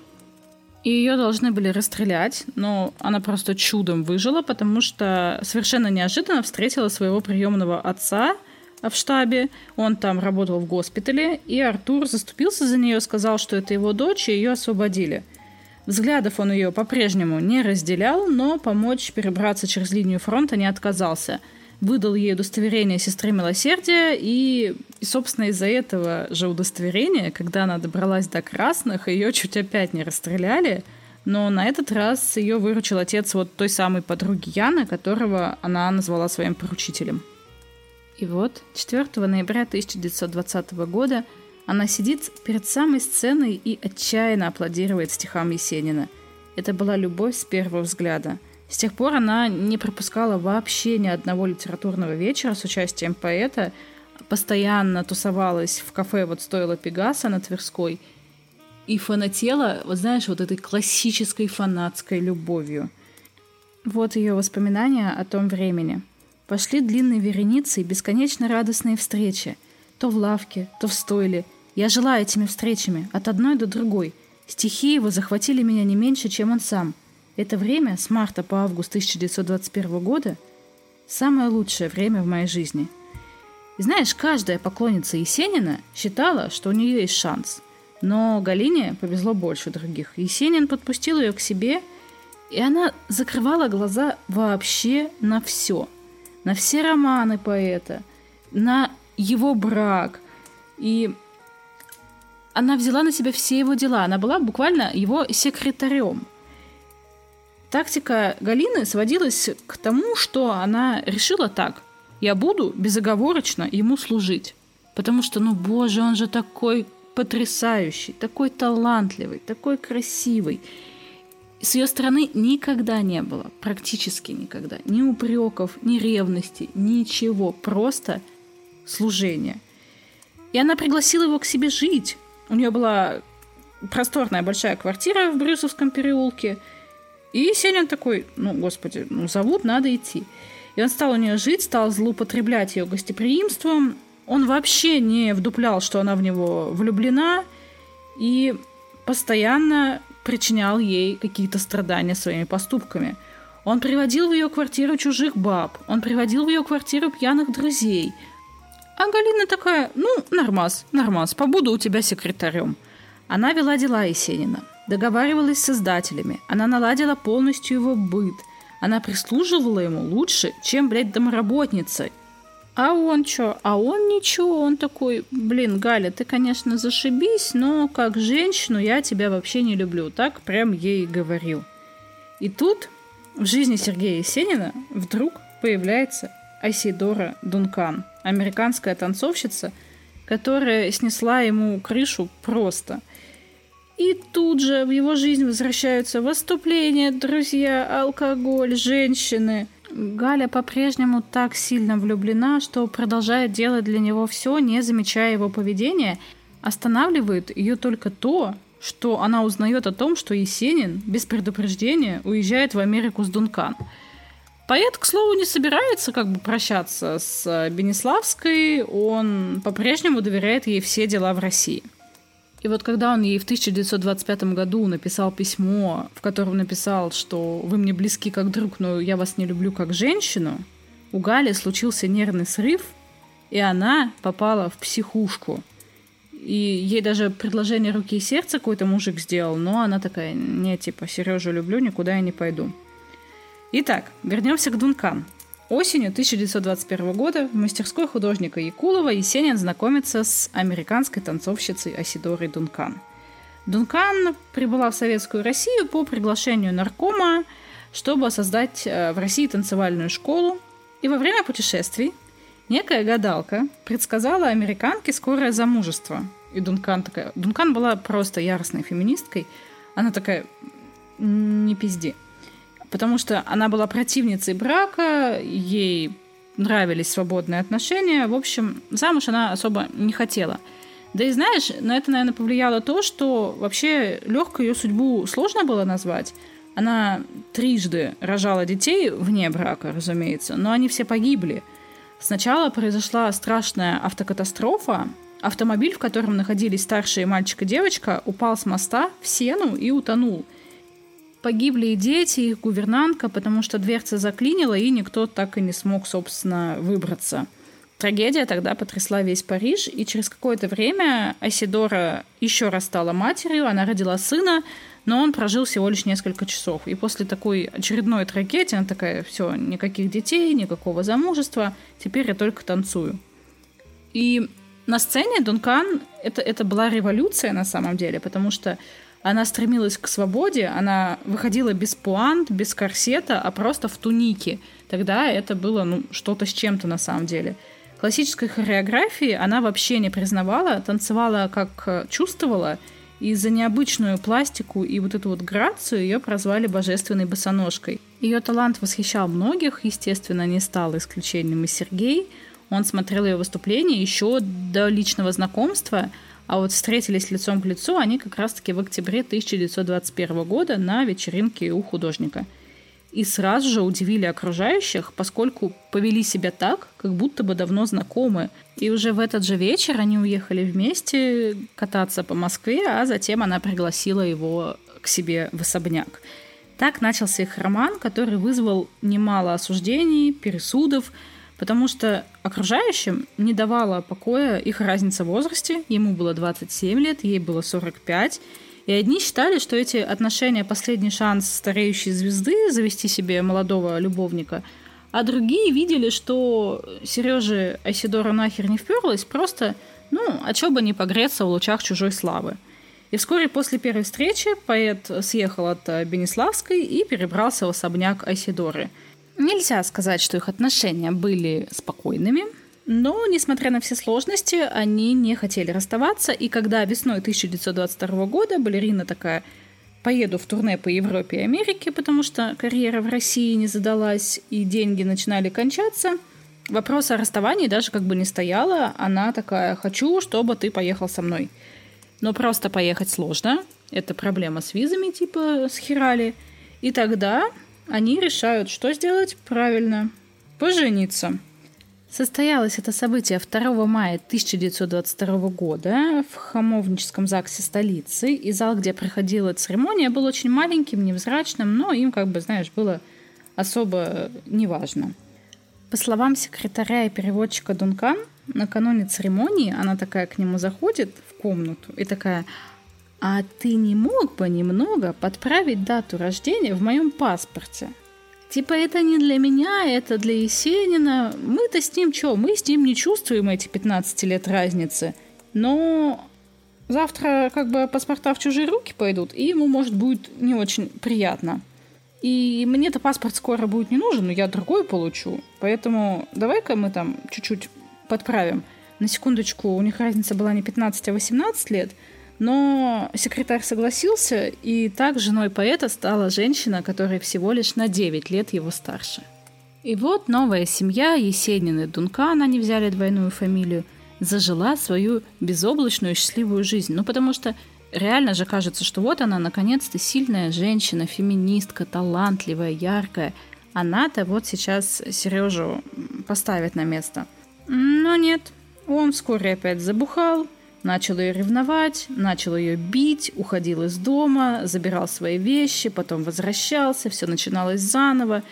И ее должны были расстрелять, но она просто чудом выжила, потому что совершенно неожиданно встретила своего приемного отца – в штабе, он там работал в госпитале, и Артур заступился за нее, сказал, что это его дочь, и ее освободили. Взглядов он ее по-прежнему не разделял, но помочь перебраться через линию фронта не отказался. Выдал ей удостоверение сестры милосердия, и, и собственно, из-за этого же удостоверения, когда она добралась до красных, ее чуть опять не расстреляли, но на этот раз ее выручил отец вот той самой подруги Яны, которого она назвала своим поручителем. И вот 4 ноября 1920 года она сидит перед самой сценой и отчаянно аплодирует стихам Есенина. Это была любовь с первого взгляда. С тех пор она не пропускала вообще ни одного литературного вечера с участием поэта, постоянно тусовалась в кафе вот стоило Пегаса на Тверской и фанатела, вот знаешь, вот этой классической фанатской любовью. Вот ее воспоминания о том времени. Пошли длинные вереницы и бесконечно радостные встречи. То в лавке, то в стойле. Я жила этими встречами, от одной до другой. Стихи его захватили меня не меньше, чем он сам. Это время, с марта по август 1921 года, самое лучшее время в моей жизни – и знаешь, каждая поклонница Есенина считала, что у нее есть шанс. Но Галине повезло больше других. Есенин подпустил ее к себе, и она закрывала глаза вообще на все. На все романы поэта, на его брак. И она взяла на себя все его дела. Она была буквально его секретарем. Тактика Галины сводилась к тому, что она решила так – я буду безоговорочно ему служить. Потому что, ну, боже, он же такой потрясающий, такой талантливый, такой красивый. С ее стороны никогда не было, практически никогда, ни упреков, ни ревности, ничего, просто служение. И она пригласила его к себе жить. У нее была просторная большая квартира в Брюсовском переулке. И Сенин такой, ну, господи, ну, зовут, надо идти. И он стал у нее жить, стал злоупотреблять ее гостеприимством. Он вообще не вдуплял, что она в него влюблена, и постоянно причинял ей какие-то страдания своими поступками. Он приводил в ее квартиру чужих баб, он приводил в ее квартиру пьяных друзей. А Галина такая, ну, нормас, нормас, побуду у тебя секретарем. Она вела дела Есенина, договаривалась с издателями, она наладила полностью его быт – она прислуживала ему лучше, чем, блядь, домработница. А он чё? А он ничего, он такой, блин, Галя, ты, конечно, зашибись, но как женщину я тебя вообще не люблю. Так прям ей говорил. И тут в жизни Сергея Есенина вдруг появляется Айсидора Дункан, американская танцовщица, которая снесла ему крышу просто – и тут же в его жизнь возвращаются выступления, друзья, алкоголь, женщины. Галя по-прежнему так сильно влюблена, что продолжает делать для него все, не замечая его поведения. Останавливает ее только то, что она узнает о том, что Есенин без предупреждения уезжает в Америку с Дункан. Поэт, к слову, не собирается как бы прощаться с Бенеславской, он по-прежнему доверяет ей все дела в России. И вот когда он ей в 1925 году написал письмо, в котором написал, что вы мне близки как друг, но я вас не люблю как женщину, у Гали случился нервный срыв, и она попала в психушку. И ей даже предложение руки и сердца какой-то мужик сделал, но она такая, не, типа, Сережу люблю, никуда я не пойду. Итак, вернемся к Дункан. Осенью 1921 года в мастерской художника Якулова Есенин знакомится с американской танцовщицей Асидорой Дункан. Дункан прибыла в Советскую Россию по приглашению наркома, чтобы создать э, в России танцевальную школу. И во время путешествий некая гадалка предсказала американке скорое замужество. И Дункан такая... Дункан была просто яростной феминисткой. Она такая, не пизди потому что она была противницей брака, ей нравились свободные отношения. В общем, замуж она особо не хотела. Да и знаешь, на это, наверное, повлияло то, что вообще легкую ее судьбу сложно было назвать. Она трижды рожала детей вне брака, разумеется, но они все погибли. Сначала произошла страшная автокатастрофа. Автомобиль, в котором находились старшие мальчик и девочка, упал с моста в сену и утонул – Погибли и дети, и гувернантка, потому что дверца заклинила, и никто так и не смог, собственно, выбраться. Трагедия тогда потрясла весь Париж, и через какое-то время Асидора еще раз стала матерью, она родила сына, но он прожил всего лишь несколько часов. И после такой очередной трагедии она такая, все, никаких детей, никакого замужества, теперь я только танцую. И на сцене Дункан это, это была революция на самом деле, потому что она стремилась к свободе, она выходила без пуант, без корсета, а просто в тунике. Тогда это было ну, что-то с чем-то на самом деле. Классической хореографии она вообще не признавала, танцевала как э, чувствовала, и за необычную пластику и вот эту вот грацию ее прозвали божественной босоножкой. Ее талант восхищал многих, естественно, не стал исключением и Сергей. Он смотрел ее выступления еще до личного знакомства, а вот встретились лицом к лицу они как раз-таки в октябре 1921 года на вечеринке у художника. И сразу же удивили окружающих, поскольку повели себя так, как будто бы давно знакомы. И уже в этот же вечер они уехали вместе кататься по Москве, а затем она пригласила его к себе в особняк. Так начался их роман, который вызвал немало осуждений, пересудов, потому что окружающим не давала покоя их разница в возрасте. Ему было 27 лет, ей было 45. И одни считали, что эти отношения – последний шанс стареющей звезды завести себе молодого любовника, а другие видели, что Сереже Айсидора нахер не вперлась, просто, ну, а чё бы не погреться в лучах чужой славы – и вскоре после первой встречи поэт съехал от Бенеславской и перебрался в особняк Айсидоры. Нельзя сказать, что их отношения были спокойными, но, несмотря на все сложности, они не хотели расставаться, и когда весной 1922 года балерина такая поеду в турне по Европе и Америке, потому что карьера в России не задалась и деньги начинали кончаться. Вопрос о расставании даже как бы не стояло. Она такая, хочу, чтобы ты поехал со мной. Но просто поехать сложно. Это проблема с визами, типа с Хирали. И тогда они решают, что сделать правильно. Пожениться. Состоялось это событие 2 мая 1922 года в Хамовническом ЗАГСе столицы. И зал, где проходила церемония, был очень маленьким, невзрачным, но им, как бы, знаешь, было особо неважно. По словам секретаря и переводчика Дункан, накануне церемонии она такая к нему заходит в комнату и такая, а ты не мог бы немного подправить дату рождения в моем паспорте? Типа это не для меня, это для Есенина. Мы-то с ним что? Мы с ним не чувствуем эти 15 лет разницы. Но завтра как бы паспорта в чужие руки пойдут, и ему, может, будет не очень приятно. И мне-то паспорт скоро будет не нужен, но я другой получу. Поэтому давай-ка мы там чуть-чуть подправим. На секундочку, у них разница была не 15, а 18 лет, но секретарь согласился, и так женой поэта стала женщина, которая всего лишь на 9 лет его старше. И вот новая семья, Есенин и Дункан, они взяли двойную фамилию, зажила свою безоблачную счастливую жизнь. Ну, потому что реально же кажется, что вот она, наконец-то, сильная женщина, феминистка, талантливая, яркая. Она-то вот сейчас Сережу поставит на место – но нет, он вскоре опять забухал, начал ее ревновать, начал ее бить, уходил из дома, забирал свои вещи, потом возвращался, все начиналось заново.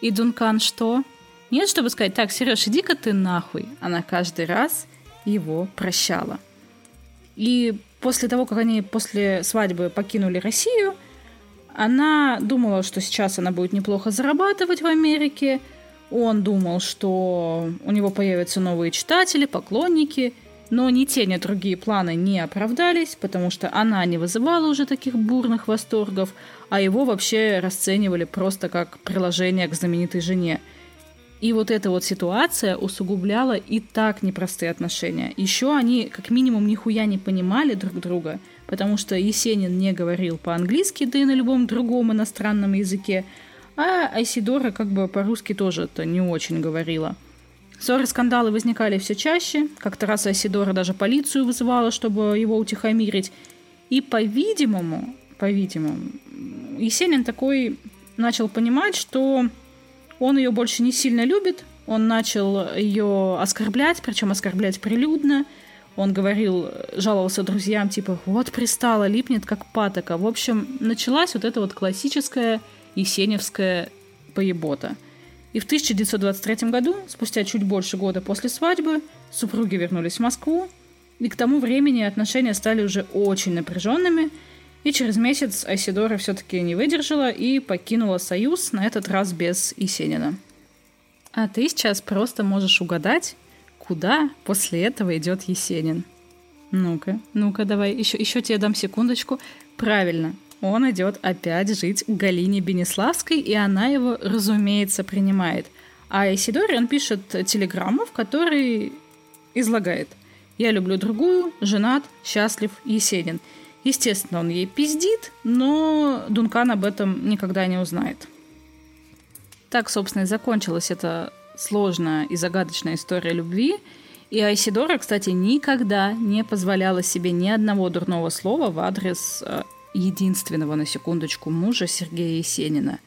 И Дункан что? Нет, чтобы сказать, так, Сереж, иди-ка ты нахуй. Она каждый раз его прощала. И после того, как они после свадьбы покинули Россию, она думала, что сейчас она будет неплохо зарабатывать в Америке – он думал, что у него появятся новые читатели, поклонники, но ни те, ни другие планы не оправдались, потому что она не вызывала уже таких бурных восторгов, а его вообще расценивали просто как приложение к знаменитой жене. И вот эта вот ситуация усугубляла и так непростые отношения. Еще они как минимум нихуя не понимали друг друга, потому что Есенин не говорил по-английски, да и на любом другом иностранном языке, а Айсидора как бы по-русски тоже это не очень говорила. Ссоры, скандалы возникали все чаще. Как-то раз Айсидора даже полицию вызывала, чтобы его утихомирить. И, по-видимому, по-видимому, Есенин такой начал понимать, что он ее больше не сильно любит. Он начал ее оскорблять, причем оскорблять прилюдно. Он говорил, жаловался друзьям, типа, вот пристала, липнет как патока. В общем, началась вот эта вот классическая Есеневская поебота. И в 1923 году, спустя чуть больше года после свадьбы, супруги вернулись в Москву, и к тому времени отношения стали уже очень напряженными, и через месяц Айсидора все-таки не выдержала и покинула Союз, на этот раз без Есенина. А ты сейчас просто можешь угадать, куда после этого идет Есенин. Ну-ка, ну-ка, давай, еще, еще тебе дам секундочку. Правильно, он идет опять жить к Галине Бенеславской, и она его, разумеется, принимает. А Исидоре он пишет телеграмму, в которой излагает «Я люблю другую, женат, счастлив, Есенин». Естественно, он ей пиздит, но Дункан об этом никогда не узнает. Так, собственно, и закончилась эта сложная и загадочная история любви. И Айсидора, кстати, никогда не позволяла себе ни одного дурного слова в адрес э, единственного, на секундочку, мужа Сергея Есенина.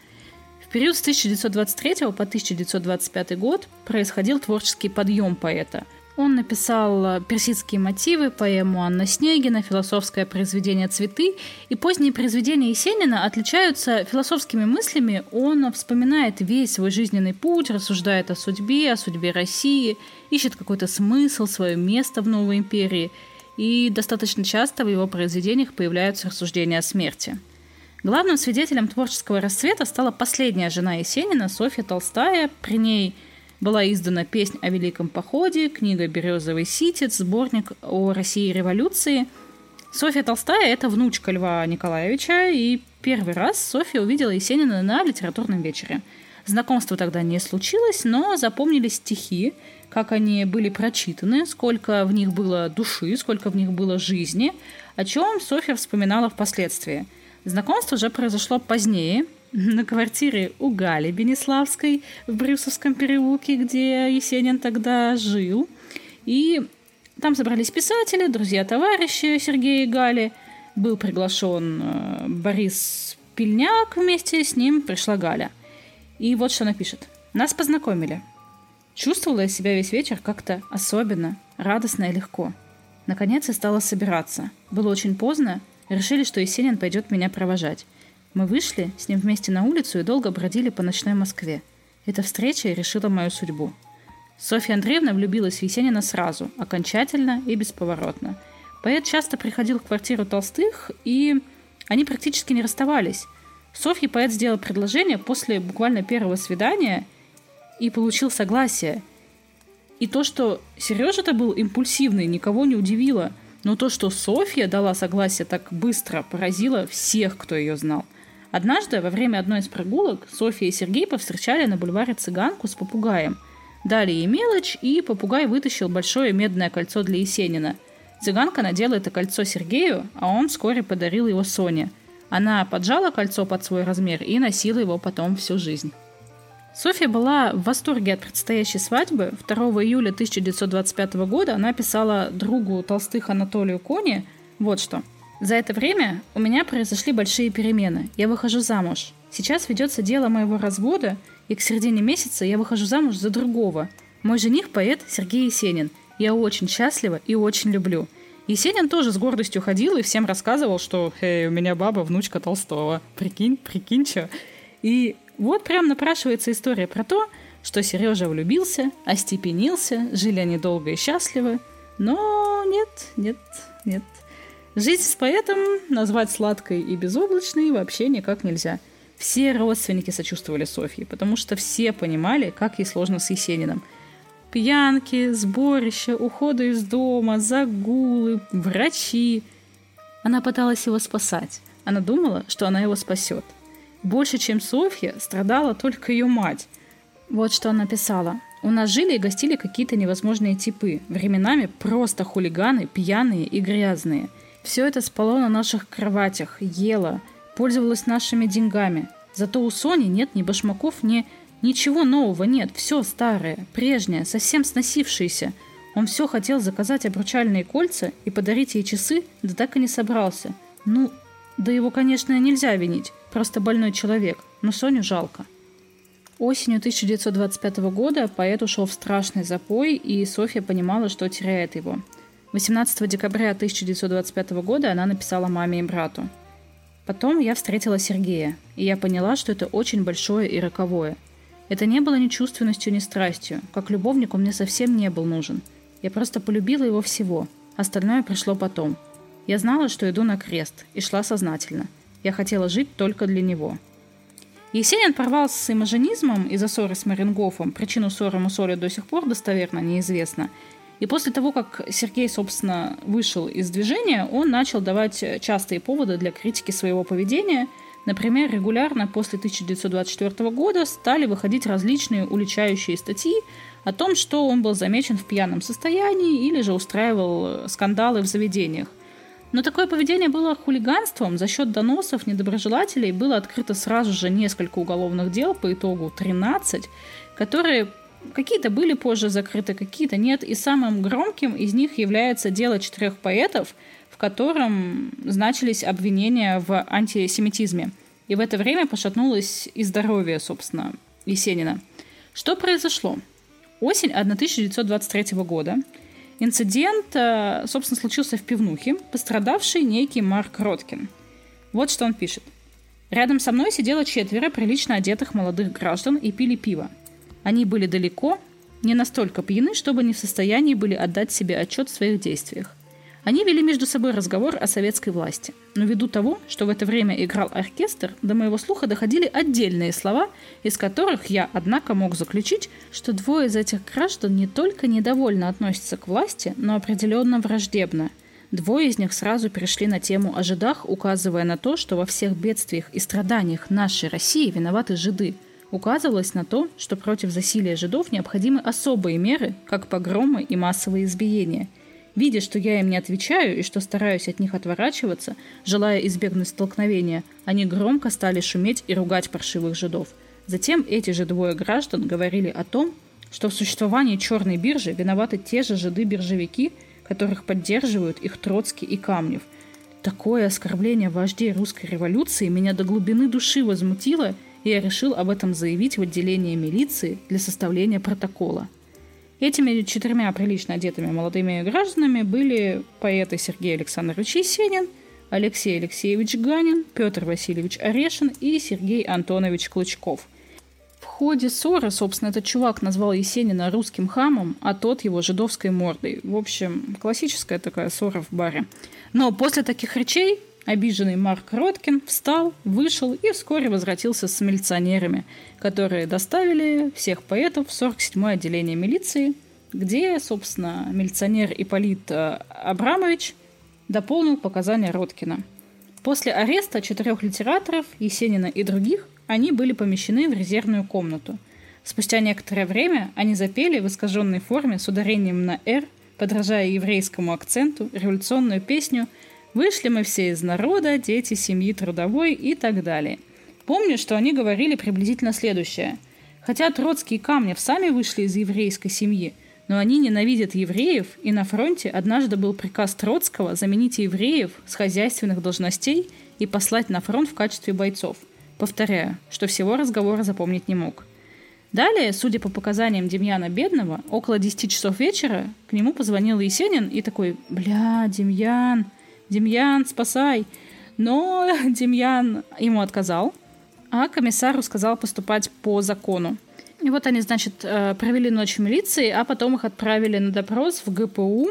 В период с 1923 по 1925 год происходил творческий подъем поэта – он написал э, персидские мотивы, поэму Анна Снегина, философское произведение «Цветы». И поздние произведения Есенина отличаются философскими мыслями. Он вспоминает весь свой жизненный путь, рассуждает о судьбе, о судьбе России, ищет какой-то смысл, свое место в новой империи. И достаточно часто в его произведениях появляются рассуждения о смерти. Главным свидетелем творческого расцвета стала последняя жена Есенина, Софья Толстая. При ней – была издана «Песнь о Великом походе», книга «Березовый ситец», сборник о России и революции. Софья Толстая – это внучка Льва Николаевича, и первый раз Софья увидела Есенина на литературном вечере. Знакомство тогда не случилось, но запомнились стихи, как они были прочитаны, сколько в них было души, сколько в них было жизни, о чем Софья вспоминала впоследствии. Знакомство уже произошло позднее, (laughs) на квартире у Гали Бенеславской в Брюсовском переулке, где Есенин тогда жил. И там собрались писатели, друзья-товарищи Сергея и Гали. Был приглашен э, Борис Пельняк, вместе с ним пришла Галя. И вот что она пишет. Нас познакомили. Чувствовала я себя весь вечер как-то особенно, радостно и легко. Наконец я стала собираться. Было очень поздно, решили, что Есенин пойдет меня провожать. Мы вышли с ним вместе на улицу и долго бродили по ночной Москве. Эта встреча решила мою судьбу. Софья Андреевна влюбилась в Есенина сразу, окончательно и бесповоротно. Поэт часто приходил в квартиру Толстых, и они практически не расставались. Софье поэт сделал предложение после буквально первого свидания и получил согласие. И то, что Сережа-то был импульсивный, никого не удивило. Но то, что Софья дала согласие так быстро, поразило всех, кто ее знал – Однажды, во время одной из прогулок, Софья и Сергей повстречали на бульваре цыганку с попугаем. Дали ей мелочь, и попугай вытащил большое медное кольцо для Есенина. Цыганка надела это кольцо Сергею, а он вскоре подарил его Соне. Она поджала кольцо под свой размер и носила его потом всю жизнь. Софья была в восторге от предстоящей свадьбы. 2 июля 1925 года она писала другу Толстых Анатолию Кони вот что – за это время у меня произошли большие перемены. Я выхожу замуж. Сейчас ведется дело моего развода, и к середине месяца я выхожу замуж за другого. Мой жених – поэт Сергей Есенин. Я очень счастлива и очень люблю. Есенин тоже с гордостью ходил и всем рассказывал, что «Эй, у меня баба, внучка Толстого. Прикинь, прикинь, что». И вот прям напрашивается история про то, что Сережа влюбился, остепенился, жили они долго и счастливы. Но нет, нет, нет. Жизнь с поэтом назвать сладкой и безоблачной вообще никак нельзя. Все родственники сочувствовали Софье, потому что все понимали, как ей сложно с Есениным. Пьянки, сборища, уходы из дома, загулы, врачи. Она пыталась его спасать. Она думала, что она его спасет. Больше, чем Софья, страдала только ее мать. Вот что она писала. У нас жили и гостили какие-то невозможные типы. Временами просто хулиганы, пьяные и грязные – все это спало на наших кроватях, ело, пользовалось нашими деньгами. Зато у Сони нет ни башмаков, ни... Ничего нового нет, все старое, прежнее, совсем сносившееся. Он все хотел заказать обручальные кольца и подарить ей часы, да так и не собрался. Ну, да его, конечно, нельзя винить, просто больной человек, но Соню жалко. Осенью 1925 года поэт ушел в страшный запой, и Софья понимала, что теряет его – 18 декабря 1925 года она написала маме и брату. Потом я встретила Сергея, и я поняла, что это очень большое и роковое. Это не было ни чувственностью, ни страстью. Как любовник он мне совсем не был нужен. Я просто полюбила его всего. Остальное пришло потом. Я знала, что иду на крест, и шла сознательно. Я хотела жить только для него. Есенин порвался с имажинизмом из-за ссоры с Марингофом. Причину ссоры Мусоли до сих пор достоверно неизвестна – и после того, как Сергей, собственно, вышел из движения, он начал давать частые поводы для критики своего поведения. Например, регулярно после 1924 года стали выходить различные уличающие статьи о том, что он был замечен в пьяном состоянии или же устраивал скандалы в заведениях. Но такое поведение было хулиганством. За счет доносов недоброжелателей было открыто сразу же несколько уголовных дел, по итогу 13, которые какие-то были позже закрыты, какие-то нет. И самым громким из них является дело четырех поэтов, котором значились обвинения в антисемитизме. И в это время пошатнулось и здоровье, собственно, Есенина. Что произошло? Осень 1923 года – Инцидент, э, собственно, случился в пивнухе, пострадавший некий Марк Роткин. Вот что он пишет. Рядом со мной сидело четверо прилично одетых молодых граждан и пили пиво. Они были далеко, не настолько пьяны, чтобы не в состоянии были отдать себе отчет в своих действиях. Они вели между собой разговор о советской власти. Но ввиду того, что в это время играл оркестр, до моего слуха доходили отдельные слова, из которых я, однако, мог заключить, что двое из этих граждан не только недовольно относятся к власти, но определенно враждебно. Двое из них сразу перешли на тему о жидах, указывая на то, что во всех бедствиях и страданиях нашей России виноваты жиды. Указывалось на то, что против засилия жидов необходимы особые меры, как погромы и массовые избиения – Видя, что я им не отвечаю и что стараюсь от них отворачиваться, желая избегнуть столкновения, они громко стали шуметь и ругать паршивых жидов. Затем эти же двое граждан говорили о том, что в существовании черной биржи виноваты те же жиды-биржевики, которых поддерживают их Троцкий и Камнев. Такое оскорбление вождей русской революции меня до глубины души возмутило, и я решил об этом заявить в отделение милиции для составления протокола. Этими четырьмя прилично одетыми молодыми гражданами были поэты Сергей Александрович Есенин, Алексей Алексеевич Ганин, Петр Васильевич Орешин и Сергей Антонович Клычков. В ходе ссоры, собственно, этот чувак назвал Есенина русским хамом, а тот его жидовской мордой. В общем, классическая такая ссора в баре. Но после таких речей Обиженный Марк Роткин встал, вышел и вскоре возвратился с милиционерами, которые доставили всех поэтов в 47-е отделение милиции, где, собственно, милиционер Ипполит э, Абрамович дополнил показания Роткина. После ареста четырех литераторов, Есенина и других, они были помещены в резервную комнату. Спустя некоторое время они запели в искаженной форме с ударением на «р», подражая еврейскому акценту, революционную песню – Вышли мы все из народа, дети семьи трудовой и так далее. Помню, что они говорили приблизительно следующее. Хотя Троцкий и Камнев сами вышли из еврейской семьи, но они ненавидят евреев, и на фронте однажды был приказ Троцкого заменить евреев с хозяйственных должностей и послать на фронт в качестве бойцов. Повторяю, что всего разговора запомнить не мог. Далее, судя по показаниям Демьяна Бедного, около 10 часов вечера к нему позвонил Есенин и такой «Бля, Демьян, Демьян, спасай!» Но (laughs) Демьян ему отказал, а комиссару сказал поступать по закону. И вот они, значит, э, провели ночь в милиции, а потом их отправили на допрос в ГПУ,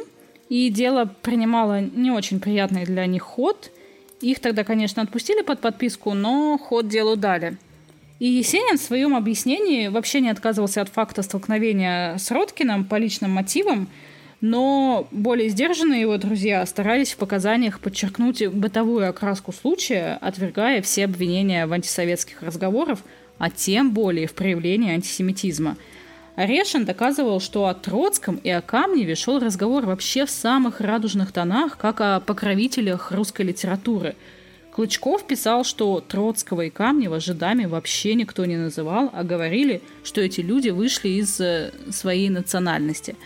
и дело принимало не очень приятный для них ход. Их тогда, конечно, отпустили под подписку, но ход делу дали. И Есенин в своем объяснении вообще не отказывался от факта столкновения с Роткиным по личным мотивам, но более сдержанные его друзья старались в показаниях подчеркнуть бытовую окраску случая, отвергая все обвинения в антисоветских разговорах, а тем более в проявлении антисемитизма. Орешин доказывал, что о Троцком и о Камневе шел разговор вообще в самых радужных тонах, как о покровителях русской литературы. Клычков писал, что Троцкого и Камнева жидами вообще никто не называл, а говорили, что эти люди вышли из э, своей национальности.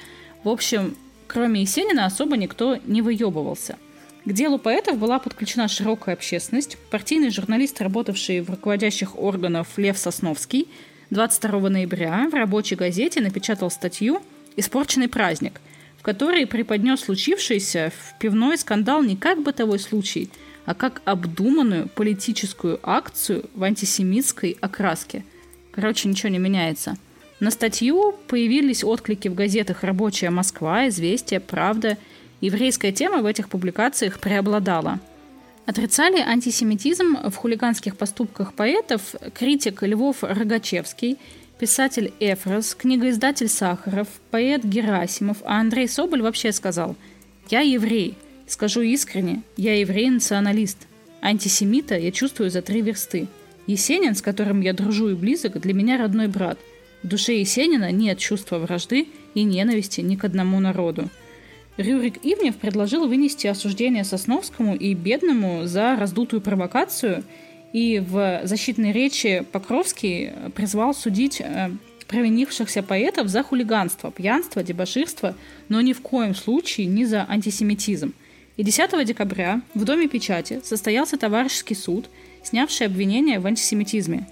В общем, Кроме Есенина особо никто не выебывался. К делу поэтов была подключена широкая общественность. Партийный журналист, работавший в руководящих органах Лев Сосновский, 22 ноября в рабочей газете напечатал статью «Испорченный праздник», в которой преподнес случившийся в пивной скандал не как бытовой случай, а как обдуманную политическую акцию в антисемитской окраске. Короче, ничего не меняется – на статью появились отклики в газетах «Рабочая Москва», «Известия», «Правда». Еврейская тема в этих публикациях преобладала. Отрицали антисемитизм в хулиганских поступках поэтов критик Львов Рогачевский, писатель Эфрос, книгоиздатель Сахаров, поэт Герасимов, а Андрей Соболь вообще сказал «Я еврей, скажу искренне, я еврей-националист. Антисемита я чувствую за три версты. Есенин, с которым я дружу и близок, для меня родной брат – в душе Есенина нет чувства вражды и ненависти ни к одному народу. Рюрик Ивнев предложил вынести осуждение Сосновскому и Бедному за раздутую провокацию, и в защитной речи Покровский призвал судить э, провинившихся поэтов за хулиганство, пьянство, дебоширство, но ни в коем случае не за антисемитизм. И 10 декабря в Доме печати состоялся товарищеский суд, снявший обвинение в антисемитизме.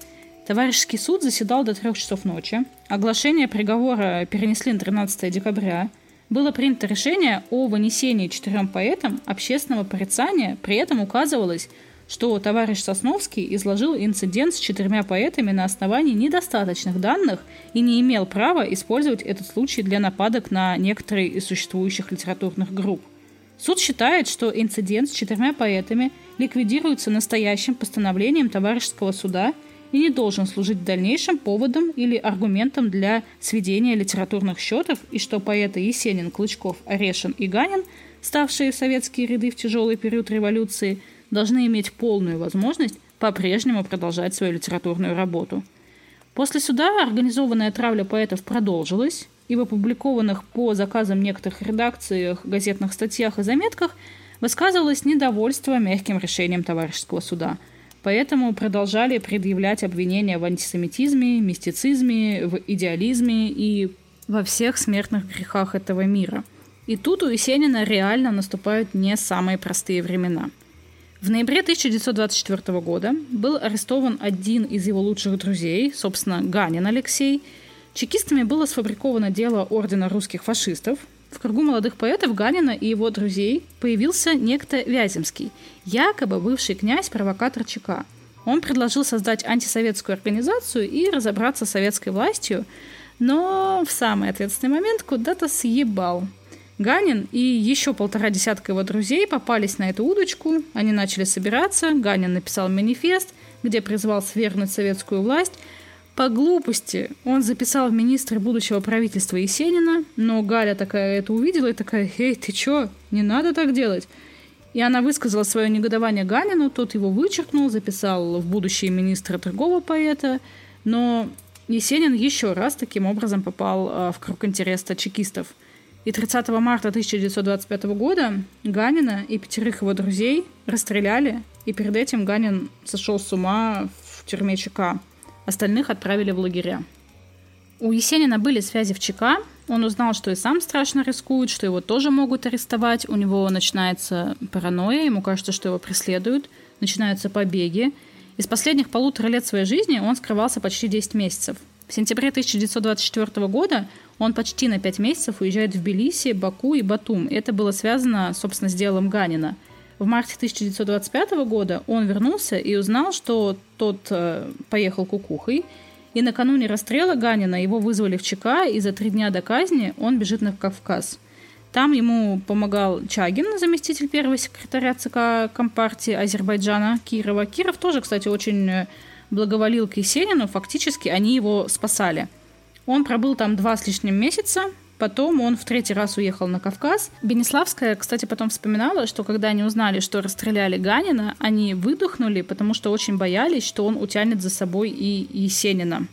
Товарищеский суд заседал до трех часов ночи. Оглашение приговора перенесли на 13 декабря – было принято решение о вынесении четырем поэтам общественного порицания, при этом указывалось, что товарищ Сосновский изложил инцидент с четырьмя поэтами на основании недостаточных данных и не имел права использовать этот случай для нападок на некоторые из существующих литературных групп. Суд считает, что инцидент с четырьмя поэтами ликвидируется настоящим постановлением товарищеского суда – и не должен служить в дальнейшем поводом или аргументом для сведения литературных счетов, и что поэты Есенин, Клычков, Орешин и Ганин, ставшие в советские ряды в тяжелый период революции, должны иметь полную возможность по-прежнему продолжать свою литературную работу. После суда организованная травля поэтов продолжилась, и в опубликованных по заказам некоторых редакциях, газетных статьях и заметках высказывалось недовольство мягким решением товарищеского суда – Поэтому продолжали предъявлять обвинения в антисемитизме, мистицизме, в идеализме и во всех смертных грехах этого мира. И тут у Есенина реально наступают не самые простые времена. В ноябре 1924 года был арестован один из его лучших друзей, собственно, Ганин Алексей. Чекистами было сфабриковано дело Ордена русских фашистов, в кругу молодых поэтов Ганина и его друзей появился некто Вяземский, якобы бывший князь-провокатор ЧК. Он предложил создать антисоветскую организацию и разобраться с советской властью, но в самый ответственный момент куда-то съебал. Ганин и еще полтора десятка его друзей попались на эту удочку, они начали собираться, Ганин написал манифест, где призвал свергнуть советскую власть, по глупости он записал в министра будущего правительства Есенина, но Галя такая это увидела и такая, «Эй, ты чё? Не надо так делать!» И она высказала свое негодование Ганину, тот его вычеркнул, записал в будущее министра другого поэта, но Есенин еще раз таким образом попал а, в круг интереса чекистов. И 30 марта 1925 года Ганина и пятерых его друзей расстреляли, и перед этим Ганин сошел с ума в тюрьме ЧК. Остальных отправили в лагеря. У Есенина были связи в ЧК. Он узнал, что и сам страшно рискует, что его тоже могут арестовать. У него начинается паранойя, ему кажется, что его преследуют. Начинаются побеги. Из последних полутора лет своей жизни он скрывался почти 10 месяцев. В сентябре 1924 года он почти на 5 месяцев уезжает в Тбилиси, Баку и Батум. Это было связано, собственно, с делом Ганина – в марте 1925 года он вернулся и узнал, что тот э, поехал кукухой, и накануне расстрела Ганина его вызвали в ЧК, и за три дня до казни он бежит на Кавказ. Там ему помогал Чагин, заместитель первого секретаря ЦК Компартии Азербайджана Кирова. Киров тоже, кстати, очень э, благоволил к Есенину, фактически они его спасали. Он пробыл там два с лишним месяца, Потом он в третий раз уехал на Кавказ. Бенеславская, кстати, потом вспоминала, что когда они узнали, что расстреляли Ганина, они выдохнули, потому что очень боялись, что он утянет за собой и Есенина.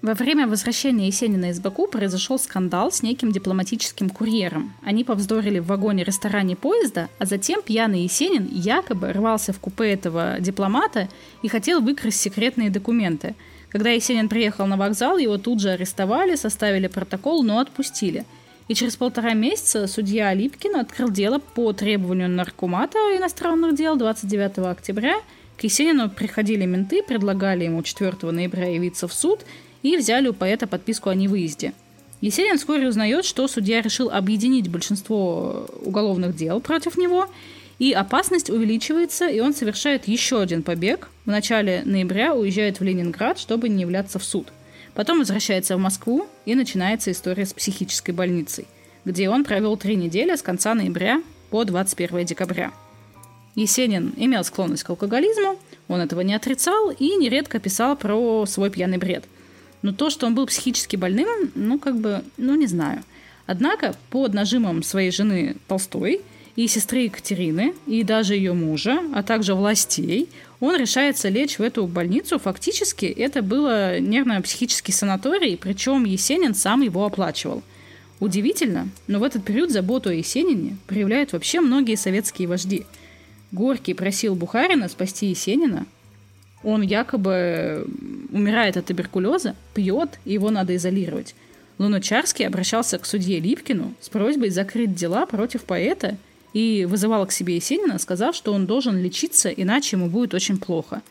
Во время возвращения Есенина из Баку произошел скандал с неким дипломатическим курьером. Они повздорили в вагоне-ресторане поезда, а затем пьяный Есенин якобы рвался в купе этого дипломата и хотел выкрасть секретные документы – когда Есенин приехал на вокзал, его тут же арестовали, составили протокол, но отпустили. И через полтора месяца судья Липкин открыл дело по требованию наркомата иностранных дел 29 октября. К Есенину приходили менты, предлагали ему 4 ноября явиться в суд и взяли у поэта подписку о невыезде. Есенин вскоре узнает, что судья решил объединить большинство уголовных дел против него – и опасность увеличивается, и он совершает еще один побег. В начале ноября уезжает в Ленинград, чтобы не являться в суд. Потом возвращается в Москву, и начинается история с психической больницей, где он провел три недели с конца ноября по 21 декабря. Есенин имел склонность к алкоголизму, он этого не отрицал и нередко писал про свой пьяный бред. Но то, что он был психически больным, ну, как бы, ну, не знаю. Однако, под нажимом своей жены Толстой – и сестры Екатерины, и даже ее мужа, а также властей, он решается лечь в эту больницу. Фактически это было нервно-психический санаторий, причем Есенин сам его оплачивал. Удивительно, но в этот период заботу о Есенине проявляют вообще многие советские вожди. Горький просил Бухарина спасти Есенина. Он якобы умирает от туберкулеза, пьет, и его надо изолировать. Луначарский обращался к судье Липкину с просьбой закрыть дела против поэта и вызывал к себе Есенина, сказав, что он должен лечиться, иначе ему будет очень плохо.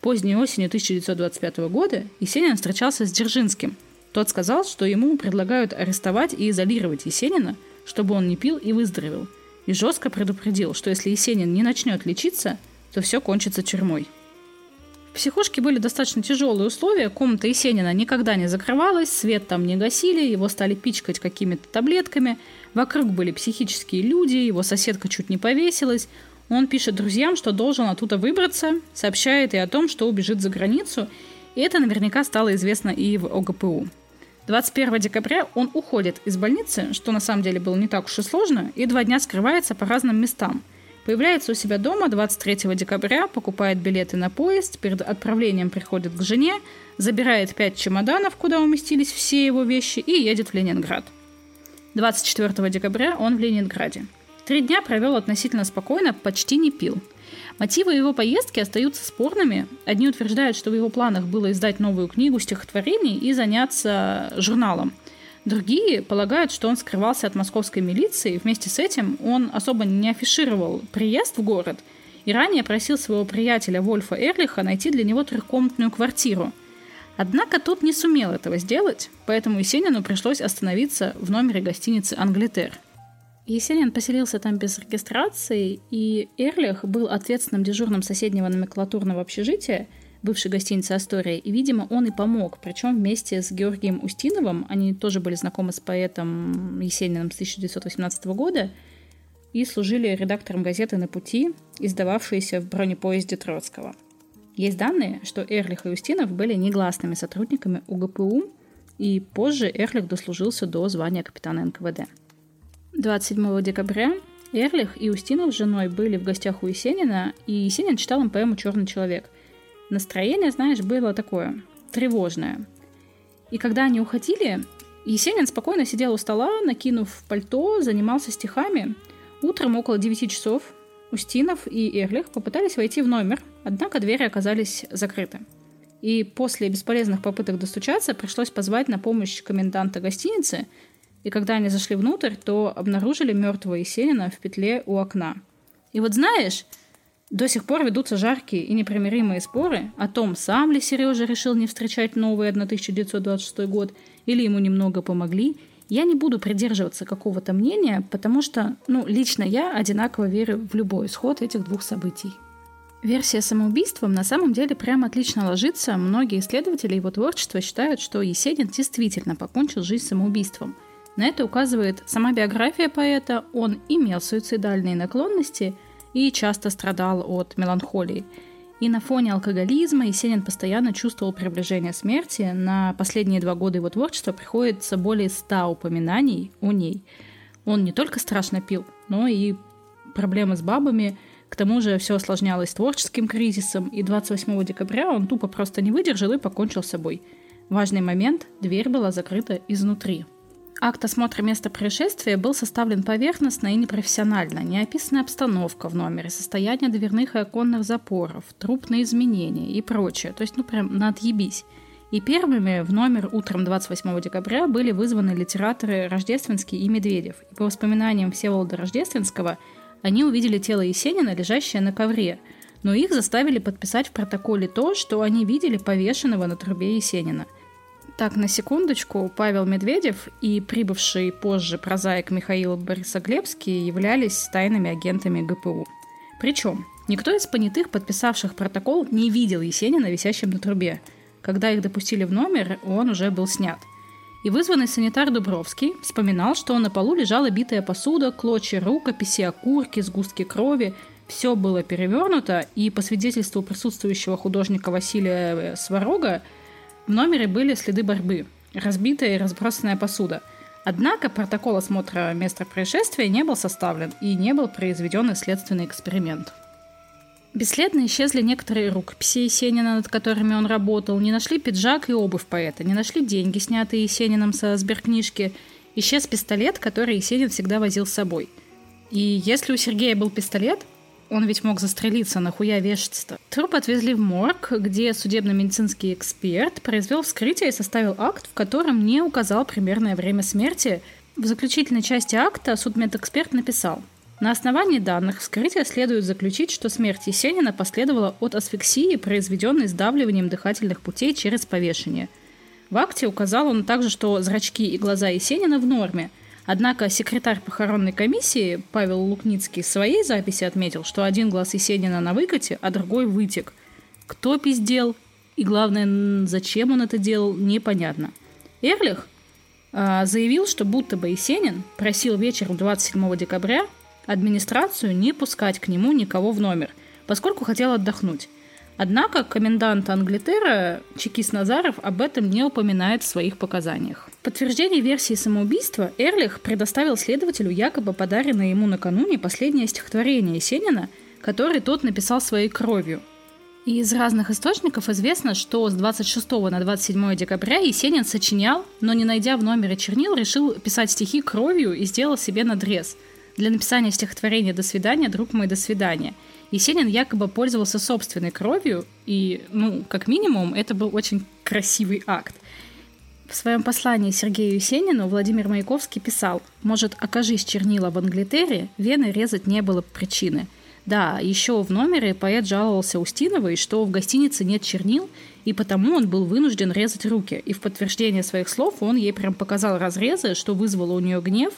Поздней осенью 1925 года Есенин встречался с Дзержинским. Тот сказал, что ему предлагают арестовать и изолировать Есенина, чтобы он не пил и выздоровел. И жестко предупредил, что если Есенин не начнет лечиться, то все кончится тюрьмой. Психушке были достаточно тяжелые условия, комната Есенина никогда не закрывалась, свет там не гасили, его стали пичкать какими-то таблетками, вокруг были психические люди, его соседка чуть не повесилась. Он пишет друзьям, что должен оттуда выбраться, сообщает и о том, что убежит за границу, и это наверняка стало известно и в ОГПУ. 21 декабря он уходит из больницы, что на самом деле было не так уж и сложно, и два дня скрывается по разным местам – Появляется у себя дома 23 декабря, покупает билеты на поезд, перед отправлением приходит к жене, забирает пять чемоданов, куда уместились все его вещи, и едет в Ленинград. 24 декабря он в Ленинграде. Три дня провел относительно спокойно, почти не пил. Мотивы его поездки остаются спорными. Одни утверждают, что в его планах было издать новую книгу стихотворений и заняться журналом – Другие полагают, что он скрывался от московской милиции, вместе с этим он особо не афишировал приезд в город и ранее просил своего приятеля Вольфа Эрлиха найти для него трехкомнатную квартиру. Однако тот не сумел этого сделать, поэтому Есенину пришлось остановиться в номере гостиницы «Англитер». Есенин поселился там без регистрации, и Эрлих был ответственным дежурным соседнего номенклатурного общежития – бывшей гостиницы «Астория», и, видимо, он и помог. Причем вместе с Георгием Устиновым, они тоже были знакомы с поэтом Есениным с 1918 года, и служили редактором газеты «На пути», издававшейся в бронепоезде Троцкого. Есть данные, что Эрлих и Устинов были негласными сотрудниками УГПУ, и позже Эрлих дослужился до звания капитана НКВД. 27 декабря Эрлих и Устинов с женой были в гостях у Есенина, и Есенин читал им поэму «Черный человек». Настроение, знаешь, было такое тревожное. И когда они уходили, Есенин спокойно сидел у стола, накинув пальто, занимался стихами. Утром около 9 часов Устинов и Эрлих попытались войти в номер, однако двери оказались закрыты. И после бесполезных попыток достучаться пришлось позвать на помощь коменданта гостиницы, и когда они зашли внутрь, то обнаружили мертвого Есенина в петле у окна. И вот знаешь, до сих пор ведутся жаркие и непримиримые споры о том, сам ли Сережа решил не встречать новый 1926 год или ему немного помогли. Я не буду придерживаться какого-то мнения, потому что, ну, лично я одинаково верю в любой исход этих двух событий. Версия самоубийством на самом деле прямо отлично ложится. Многие исследователи его творчества считают, что Есенин действительно покончил жизнь самоубийством. На это указывает сама биография поэта. Он имел суицидальные наклонности – и часто страдал от меланхолии. И на фоне алкоголизма Есенин постоянно чувствовал приближение смерти. На последние два года его творчества приходится более ста упоминаний о ней. Он не только страшно пил, но и проблемы с бабами. К тому же все осложнялось творческим кризисом, и 28 декабря он тупо просто не выдержал и покончил с собой. Важный момент – дверь была закрыта изнутри. Акт осмотра места происшествия был составлен поверхностно и непрофессионально. Не описана обстановка в номере, состояние дверных и оконных запоров, трупные изменения и прочее. То есть, ну прям на отъебись. И первыми в номер утром 28 декабря были вызваны литераторы Рождественский и Медведев. И по воспоминаниям Всеволода Рождественского, они увидели тело Есенина, лежащее на ковре, но их заставили подписать в протоколе то, что они видели повешенного на трубе Есенина – так, на секундочку, Павел Медведев и прибывший позже прозаик Михаил Борисоглебский являлись тайными агентами ГПУ. Причем никто из понятых, подписавших протокол, не видел Есенина висящим на трубе. Когда их допустили в номер, он уже был снят. И вызванный санитар Дубровский вспоминал, что на полу лежала битая посуда, клочья рукописи, окурки, сгустки крови. Все было перевернуто, и по свидетельству присутствующего художника Василия Сварога, в номере были следы борьбы, разбитая и разбросанная посуда. Однако протокол осмотра места происшествия не был составлен и не был произведен исследственный эксперимент. Бесследно исчезли некоторые рукописи Есенина, над которыми он работал, не нашли пиджак и обувь поэта, не нашли деньги, снятые Есениным со сберкнижки, исчез пистолет, который Есенин всегда возил с собой. И если у Сергея был пистолет, он ведь мог застрелиться, нахуя вешаться-то. Труп отвезли в морг, где судебно-медицинский эксперт произвел вскрытие и составил акт, в котором не указал примерное время смерти. В заключительной части акта судмедэксперт написал – на основании данных вскрытия следует заключить, что смерть Есенина последовала от асфиксии, произведенной сдавливанием дыхательных путей через повешение. В акте указал он также, что зрачки и глаза Есенина в норме. Однако секретарь похоронной комиссии Павел Лукницкий в своей записи отметил, что один глаз Есенина на выкате, а другой вытек. Кто пиздел и, главное, зачем он это делал, непонятно. Эрлих э, заявил, что будто бы Есенин просил вечером 27 декабря администрацию не пускать к нему никого в номер, поскольку хотел отдохнуть. Однако комендант Англитера, чекист Назаров, об этом не упоминает в своих показаниях. Подтверждение версии самоубийства Эрлих предоставил следователю якобы подаренное ему накануне последнее стихотворение Есенина, которое тот написал своей кровью. И из разных источников известно, что с 26 на 27 декабря Есенин сочинял, но не найдя в номере чернил, решил писать стихи кровью и сделал себе надрез – для написания стихотворения «До свидания, друг мой, до свидания». Есенин якобы пользовался собственной кровью, и, ну, как минимум, это был очень красивый акт. В своем послании Сергею Есенину Владимир Маяковский писал «Может, окажись чернила в Англитере, вены резать не было причины». Да, еще в номере поэт жаловался Устиновой, что в гостинице нет чернил, и потому он был вынужден резать руки. И в подтверждение своих слов он ей прям показал разрезы, что вызвало у нее гнев,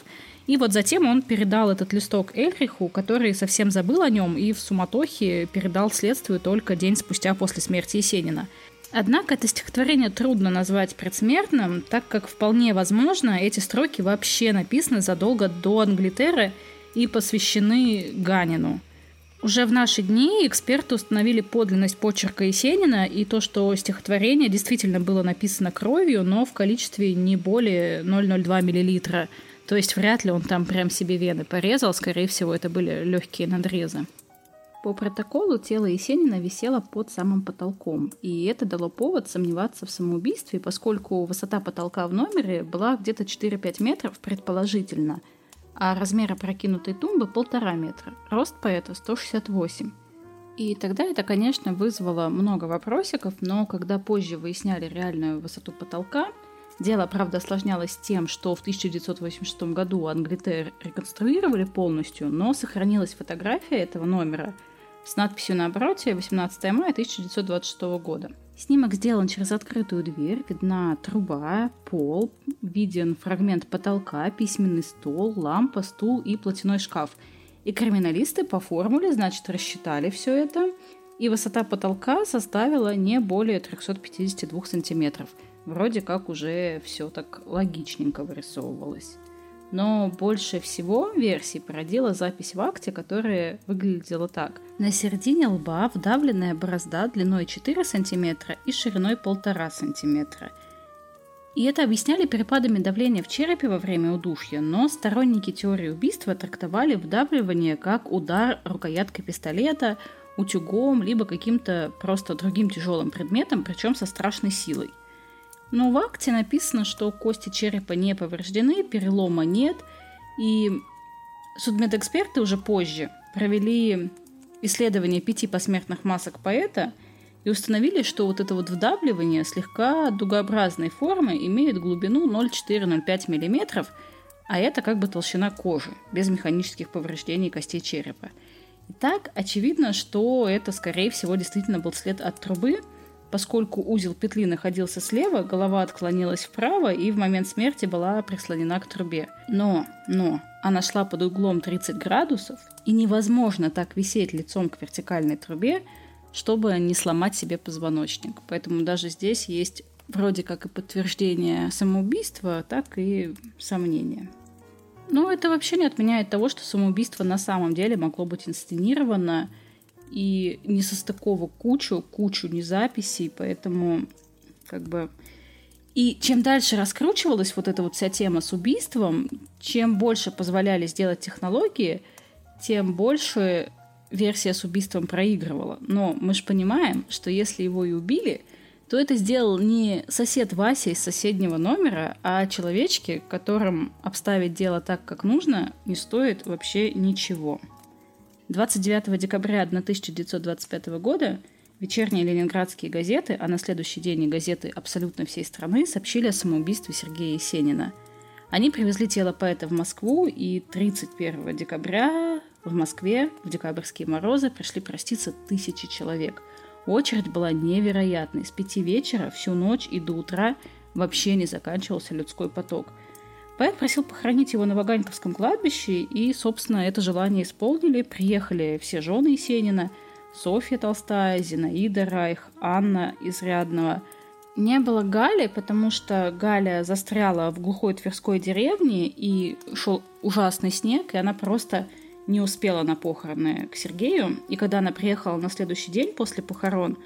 и вот затем он передал этот листок Эльриху, который совсем забыл о нем и в суматохе передал следствию только день спустя после смерти Есенина. Однако это стихотворение трудно назвать предсмертным, так как вполне возможно эти строки вообще написаны задолго до Англитеры и посвящены Ганину. Уже в наши дни эксперты установили подлинность почерка Есенина и то, что стихотворение действительно было написано кровью, но в количестве не более 0,02 миллилитра – то есть вряд ли он там прям себе вены порезал, скорее всего, это были легкие надрезы. По протоколу тело Есенина висело под самым потолком, и это дало повод сомневаться в самоубийстве, поскольку высота потолка в номере была где-то 4-5 метров предположительно, а размер опрокинутой тумбы полтора метра, рост поэта 168. И тогда это, конечно, вызвало много вопросиков, но когда позже выясняли реальную высоту потолка, Дело, правда, осложнялось тем, что в 1986 году Англитер реконструировали полностью, но сохранилась фотография этого номера с надписью на обороте 18 мая 1926 года. Снимок сделан через открытую дверь, видна труба, пол, виден фрагмент потолка, письменный стол, лампа, стул и платяной шкаф. И криминалисты по формуле, значит, рассчитали все это, и высота потолка составила не более 352 сантиметров – вроде как уже все так логичненько вырисовывалось. Но больше всего версий породила запись в акте, которая выглядела так. На середине лба вдавленная борозда длиной 4 см и шириной 1,5 см. И это объясняли перепадами давления в черепе во время удушья, но сторонники теории убийства трактовали вдавливание как удар рукояткой пистолета, утюгом, либо каким-то просто другим тяжелым предметом, причем со страшной силой. Но в акте написано, что кости черепа не повреждены, перелома нет, и судмедэксперты уже позже провели исследование пяти посмертных масок поэта и установили, что вот это вот вдавливание слегка дугообразной формы имеет глубину 0,4-0,5 мм, а это как бы толщина кожи, без механических повреждений костей черепа. Итак, очевидно, что это, скорее всего, действительно был след от трубы – Поскольку узел петли находился слева, голова отклонилась вправо и в момент смерти была прислонена к трубе. Но, но, она шла под углом 30 градусов, и невозможно так висеть лицом к вертикальной трубе, чтобы не сломать себе позвоночник. Поэтому даже здесь есть вроде как и подтверждение самоубийства, так и сомнения. Но это вообще не отменяет того, что самоубийство на самом деле могло быть инсценировано – и не состыковок кучу, кучу не записей, поэтому как бы... И чем дальше раскручивалась вот эта вот вся тема с убийством, чем больше позволяли сделать технологии, тем больше версия с убийством проигрывала. Но мы же понимаем, что если его и убили, то это сделал не сосед Вася из соседнего номера, а человечки, которым обставить дело так, как нужно, не стоит вообще ничего. 29 декабря 1925 года вечерние ленинградские газеты, а на следующий день и газеты абсолютно всей страны сообщили о самоубийстве Сергея Есенина. Они привезли тело поэта в Москву, и 31 декабря в Москве в декабрьские морозы пришли проститься тысячи человек. Очередь была невероятной. С пяти вечера всю ночь и до утра вообще не заканчивался людской поток. Поэт просил похоронить его на Ваганьковском кладбище, и, собственно, это желание исполнили. Приехали все жены Есенина, Софья Толстая, Зинаида Райх, Анна Изрядного. Не было Гали, потому что Галя застряла в глухой Тверской деревне, и шел ужасный снег, и она просто не успела на похороны к Сергею, и когда она приехала на следующий день после похорон,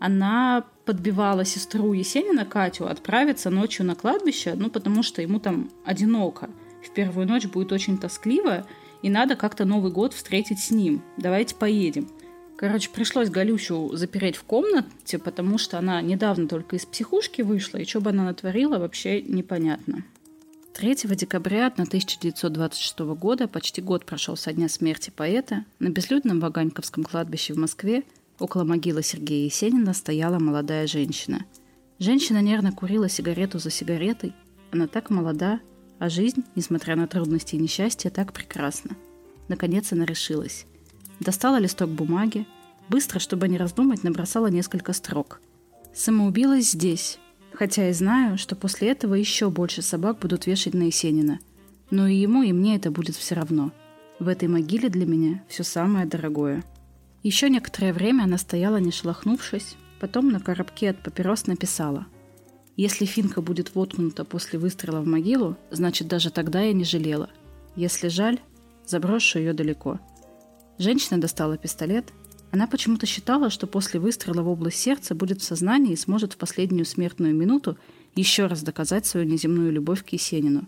она подбивала сестру Есенина, Катю, отправиться ночью на кладбище, ну, потому что ему там одиноко. В первую ночь будет очень тоскливо, и надо как-то Новый год встретить с ним. Давайте поедем. Короче, пришлось Галющу запереть в комнате, потому что она недавно только из психушки вышла, и что бы она натворила, вообще непонятно. 3 декабря 1926 года, почти год прошел со дня смерти поэта, на безлюдном Ваганьковском кладбище в Москве около могилы Сергея Есенина стояла молодая женщина. Женщина нервно курила сигарету за сигаретой. Она так молода, а жизнь, несмотря на трудности и несчастья, так прекрасна. Наконец она решилась. Достала листок бумаги, быстро, чтобы не раздумать, набросала несколько строк. Самоубилась здесь, Хотя и знаю, что после этого еще больше собак будут вешать на Есенина. Но и ему, и мне это будет все равно. В этой могиле для меня все самое дорогое. Еще некоторое время она стояла, не шелохнувшись, потом на коробке от папирос написала «Если финка будет воткнута после выстрела в могилу, значит даже тогда я не жалела. Если жаль, заброшу ее далеко». Женщина достала пистолет – она почему-то считала, что после выстрела в область сердца будет в сознании и сможет в последнюю смертную минуту еще раз доказать свою неземную любовь к Есенину.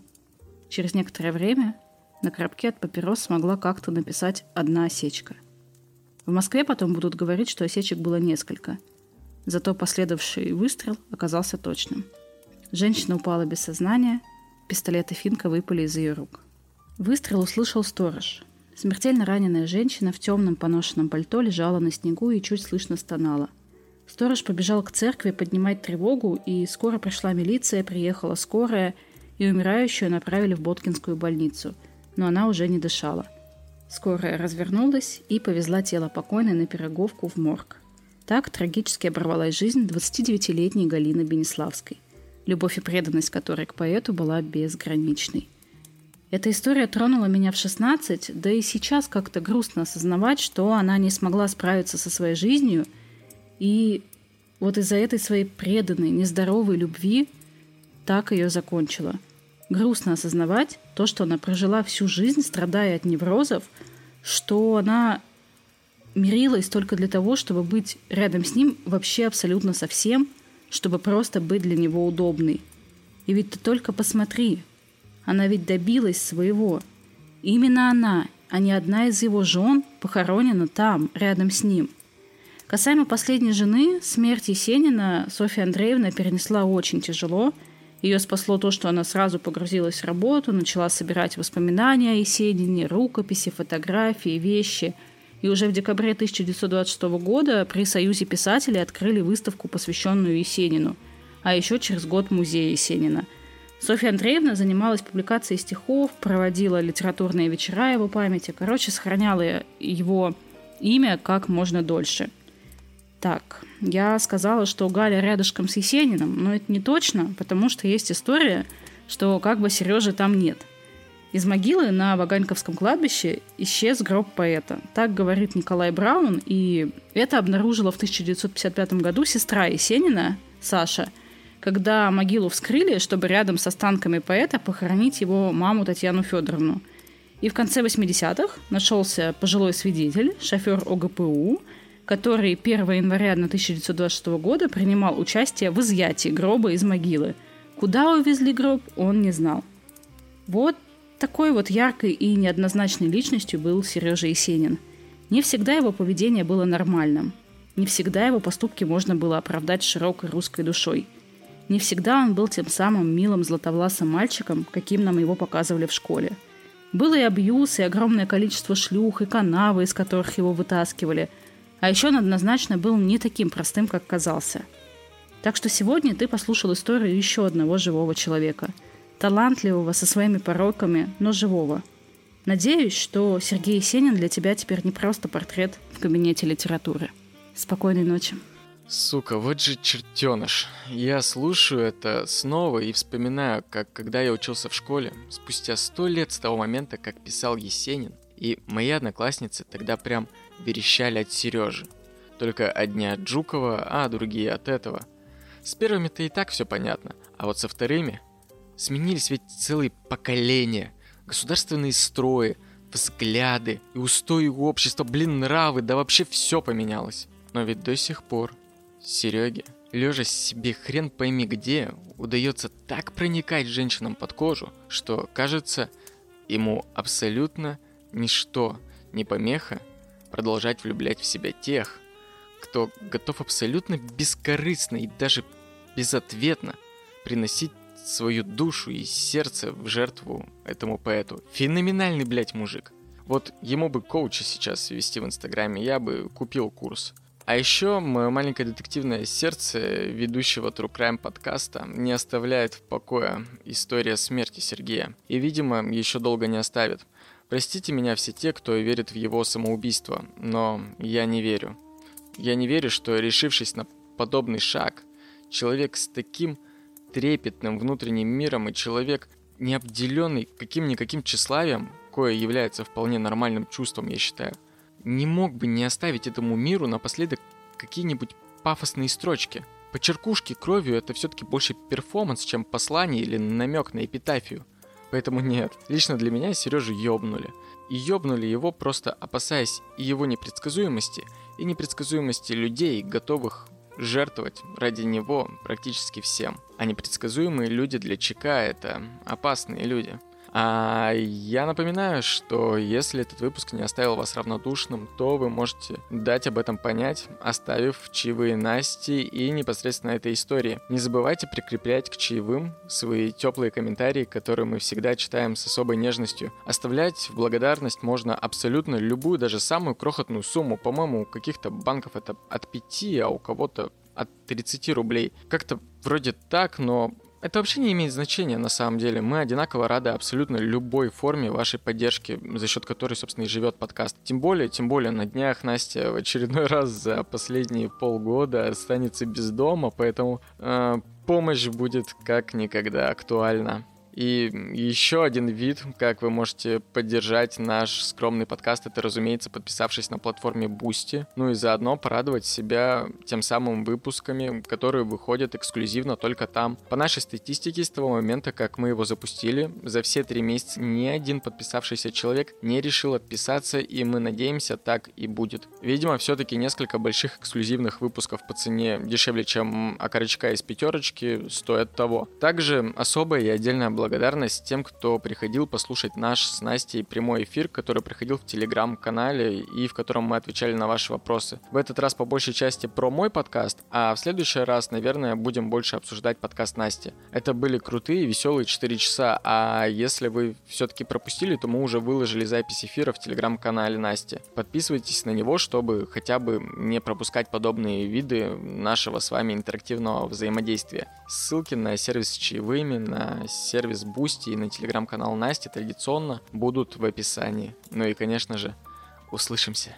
Через некоторое время на коробке от папирос смогла как-то написать «одна осечка». В Москве потом будут говорить, что осечек было несколько. Зато последовавший выстрел оказался точным. Женщина упала без сознания, пистолет и финка выпали из ее рук. Выстрел услышал сторож – Смертельно раненая женщина в темном поношенном пальто лежала на снегу и чуть слышно стонала. Сторож побежал к церкви поднимать тревогу, и скоро пришла милиция, приехала скорая, и умирающую направили в Боткинскую больницу, но она уже не дышала. Скорая развернулась и повезла тело покойной на Пироговку в морг. Так трагически оборвалась жизнь 29-летней Галины Бенеславской, любовь и преданность которой к поэту была безграничной. Эта история тронула меня в 16, да и сейчас как-то грустно осознавать, что она не смогла справиться со своей жизнью, и вот из-за этой своей преданной, нездоровой любви так ее закончила. Грустно осознавать то, что она прожила всю жизнь, страдая от неврозов, что она мирилась только для того, чтобы быть рядом с ним вообще абсолютно совсем, чтобы просто быть для него удобной. И ведь ты только посмотри, она ведь добилась своего. Именно она, а не одна из его жен, похоронена там, рядом с ним. Касаемо последней жены, смерть Есенина Софья Андреевна перенесла очень тяжело. Ее спасло то, что она сразу погрузилась в работу, начала собирать воспоминания о Есенине, рукописи, фотографии, вещи. И уже в декабре 1926 года при Союзе писателей открыли выставку, посвященную Есенину. А еще через год музей Есенина – Софья Андреевна занималась публикацией стихов, проводила литературные вечера его памяти, короче, сохраняла его имя как можно дольше. Так, я сказала, что Галя рядышком с Есениным, но это не точно, потому что есть история, что как бы Сережи там нет. Из могилы на Ваганьковском кладбище исчез гроб поэта. Так говорит Николай Браун, и это обнаружила в 1955 году сестра Есенина, Саша – когда могилу вскрыли, чтобы рядом с останками поэта похоронить его маму Татьяну Федоровну. И в конце 80-х нашелся пожилой свидетель, шофер ОГПУ, который 1 января 1926 года принимал участие в изъятии гроба из могилы. Куда увезли гроб, он не знал. Вот такой вот яркой и неоднозначной личностью был Сережа Есенин. Не всегда его поведение было нормальным. Не всегда его поступки можно было оправдать широкой русской душой. Не всегда он был тем самым милым златовласым мальчиком, каким нам его показывали в школе. Было и абьюз, и огромное количество шлюх, и канавы, из которых его вытаскивали. А еще он однозначно был не таким простым, как казался. Так что сегодня ты послушал историю еще одного живого человека. Талантливого, со своими пороками, но живого. Надеюсь, что Сергей Есенин для тебя теперь не просто портрет в кабинете литературы. Спокойной ночи. Сука, вот же чертеныш. Я слушаю это снова и вспоминаю, как когда я учился в школе, спустя сто лет с того момента, как писал Есенин, и мои одноклассницы тогда прям верещали от Сережи. Только одни от Жукова, а другие от этого. С первыми-то и так все понятно, а вот со вторыми сменились ведь целые поколения, государственные строи, взгляды и устои общества, блин, нравы, да вообще все поменялось. Но ведь до сих пор Сереге, лежа себе хрен пойми где, удается так проникать женщинам под кожу, что, кажется, ему абсолютно ничто не помеха продолжать влюблять в себя тех, кто готов абсолютно бескорыстно и даже безответно приносить свою душу и сердце в жертву этому поэту. Феноменальный, блядь, мужик. Вот ему бы коуча сейчас вести в Инстаграме, я бы купил курс. А еще мое маленькое детективное сердце ведущего True Crime подкаста не оставляет в покое история смерти Сергея. И, видимо, еще долго не оставит. Простите меня все те, кто верит в его самоубийство, но я не верю. Я не верю, что решившись на подобный шаг, человек с таким трепетным внутренним миром и человек, не обделенный каким-никаким тщеславием, кое является вполне нормальным чувством, я считаю, не мог бы не оставить этому миру напоследок какие-нибудь пафосные строчки. Почеркушки кровью это все-таки больше перформанс, чем послание или намек на эпитафию. Поэтому нет, лично для меня Сережу ёбнули. И ёбнули его просто опасаясь и его непредсказуемости, и непредсказуемости людей, готовых жертвовать ради него практически всем. А непредсказуемые люди для ЧК это опасные люди. А я напоминаю, что если этот выпуск не оставил вас равнодушным, то вы можете дать об этом понять, оставив чаевые Насти и непосредственно этой истории. Не забывайте прикреплять к чаевым свои теплые комментарии, которые мы всегда читаем с особой нежностью. Оставлять в благодарность можно абсолютно любую, даже самую крохотную сумму. По-моему, у каких-то банков это от 5, а у кого-то от 30 рублей. Как-то вроде так, но это вообще не имеет значения на самом деле. Мы одинаково рады абсолютно любой форме вашей поддержки, за счет которой, собственно, и живет подкаст. Тем более, тем более на днях Настя в очередной (laughs) раз за последние полгода останется без дома, поэтому э, помощь будет как никогда актуальна. И еще один вид, как вы можете поддержать наш скромный подкаст, это, разумеется, подписавшись на платформе Boosty, ну и заодно порадовать себя тем самым выпусками, которые выходят эксклюзивно только там. По нашей статистике, с того момента, как мы его запустили, за все три месяца ни один подписавшийся человек не решил отписаться, и мы надеемся, так и будет. Видимо, все-таки несколько больших эксклюзивных выпусков по цене дешевле, чем окорочка из пятерочки, стоят того. Также особая и отдельная благодарность тем, кто приходил послушать наш с Настей прямой эфир, который проходил в телеграм-канале и в котором мы отвечали на ваши вопросы. В этот раз по большей части про мой подкаст, а в следующий раз, наверное, будем больше обсуждать подкаст Насти. Это были крутые, веселые 4 часа, а если вы все-таки пропустили, то мы уже выложили запись эфира в телеграм-канале Насти. Подписывайтесь на него, чтобы хотя бы не пропускать подобные виды нашего с вами интерактивного взаимодействия. Ссылки на сервис с чаевыми, на сервис сервис Бусти и на телеграм-канал Насти традиционно будут в описании. Ну и, конечно же, услышимся.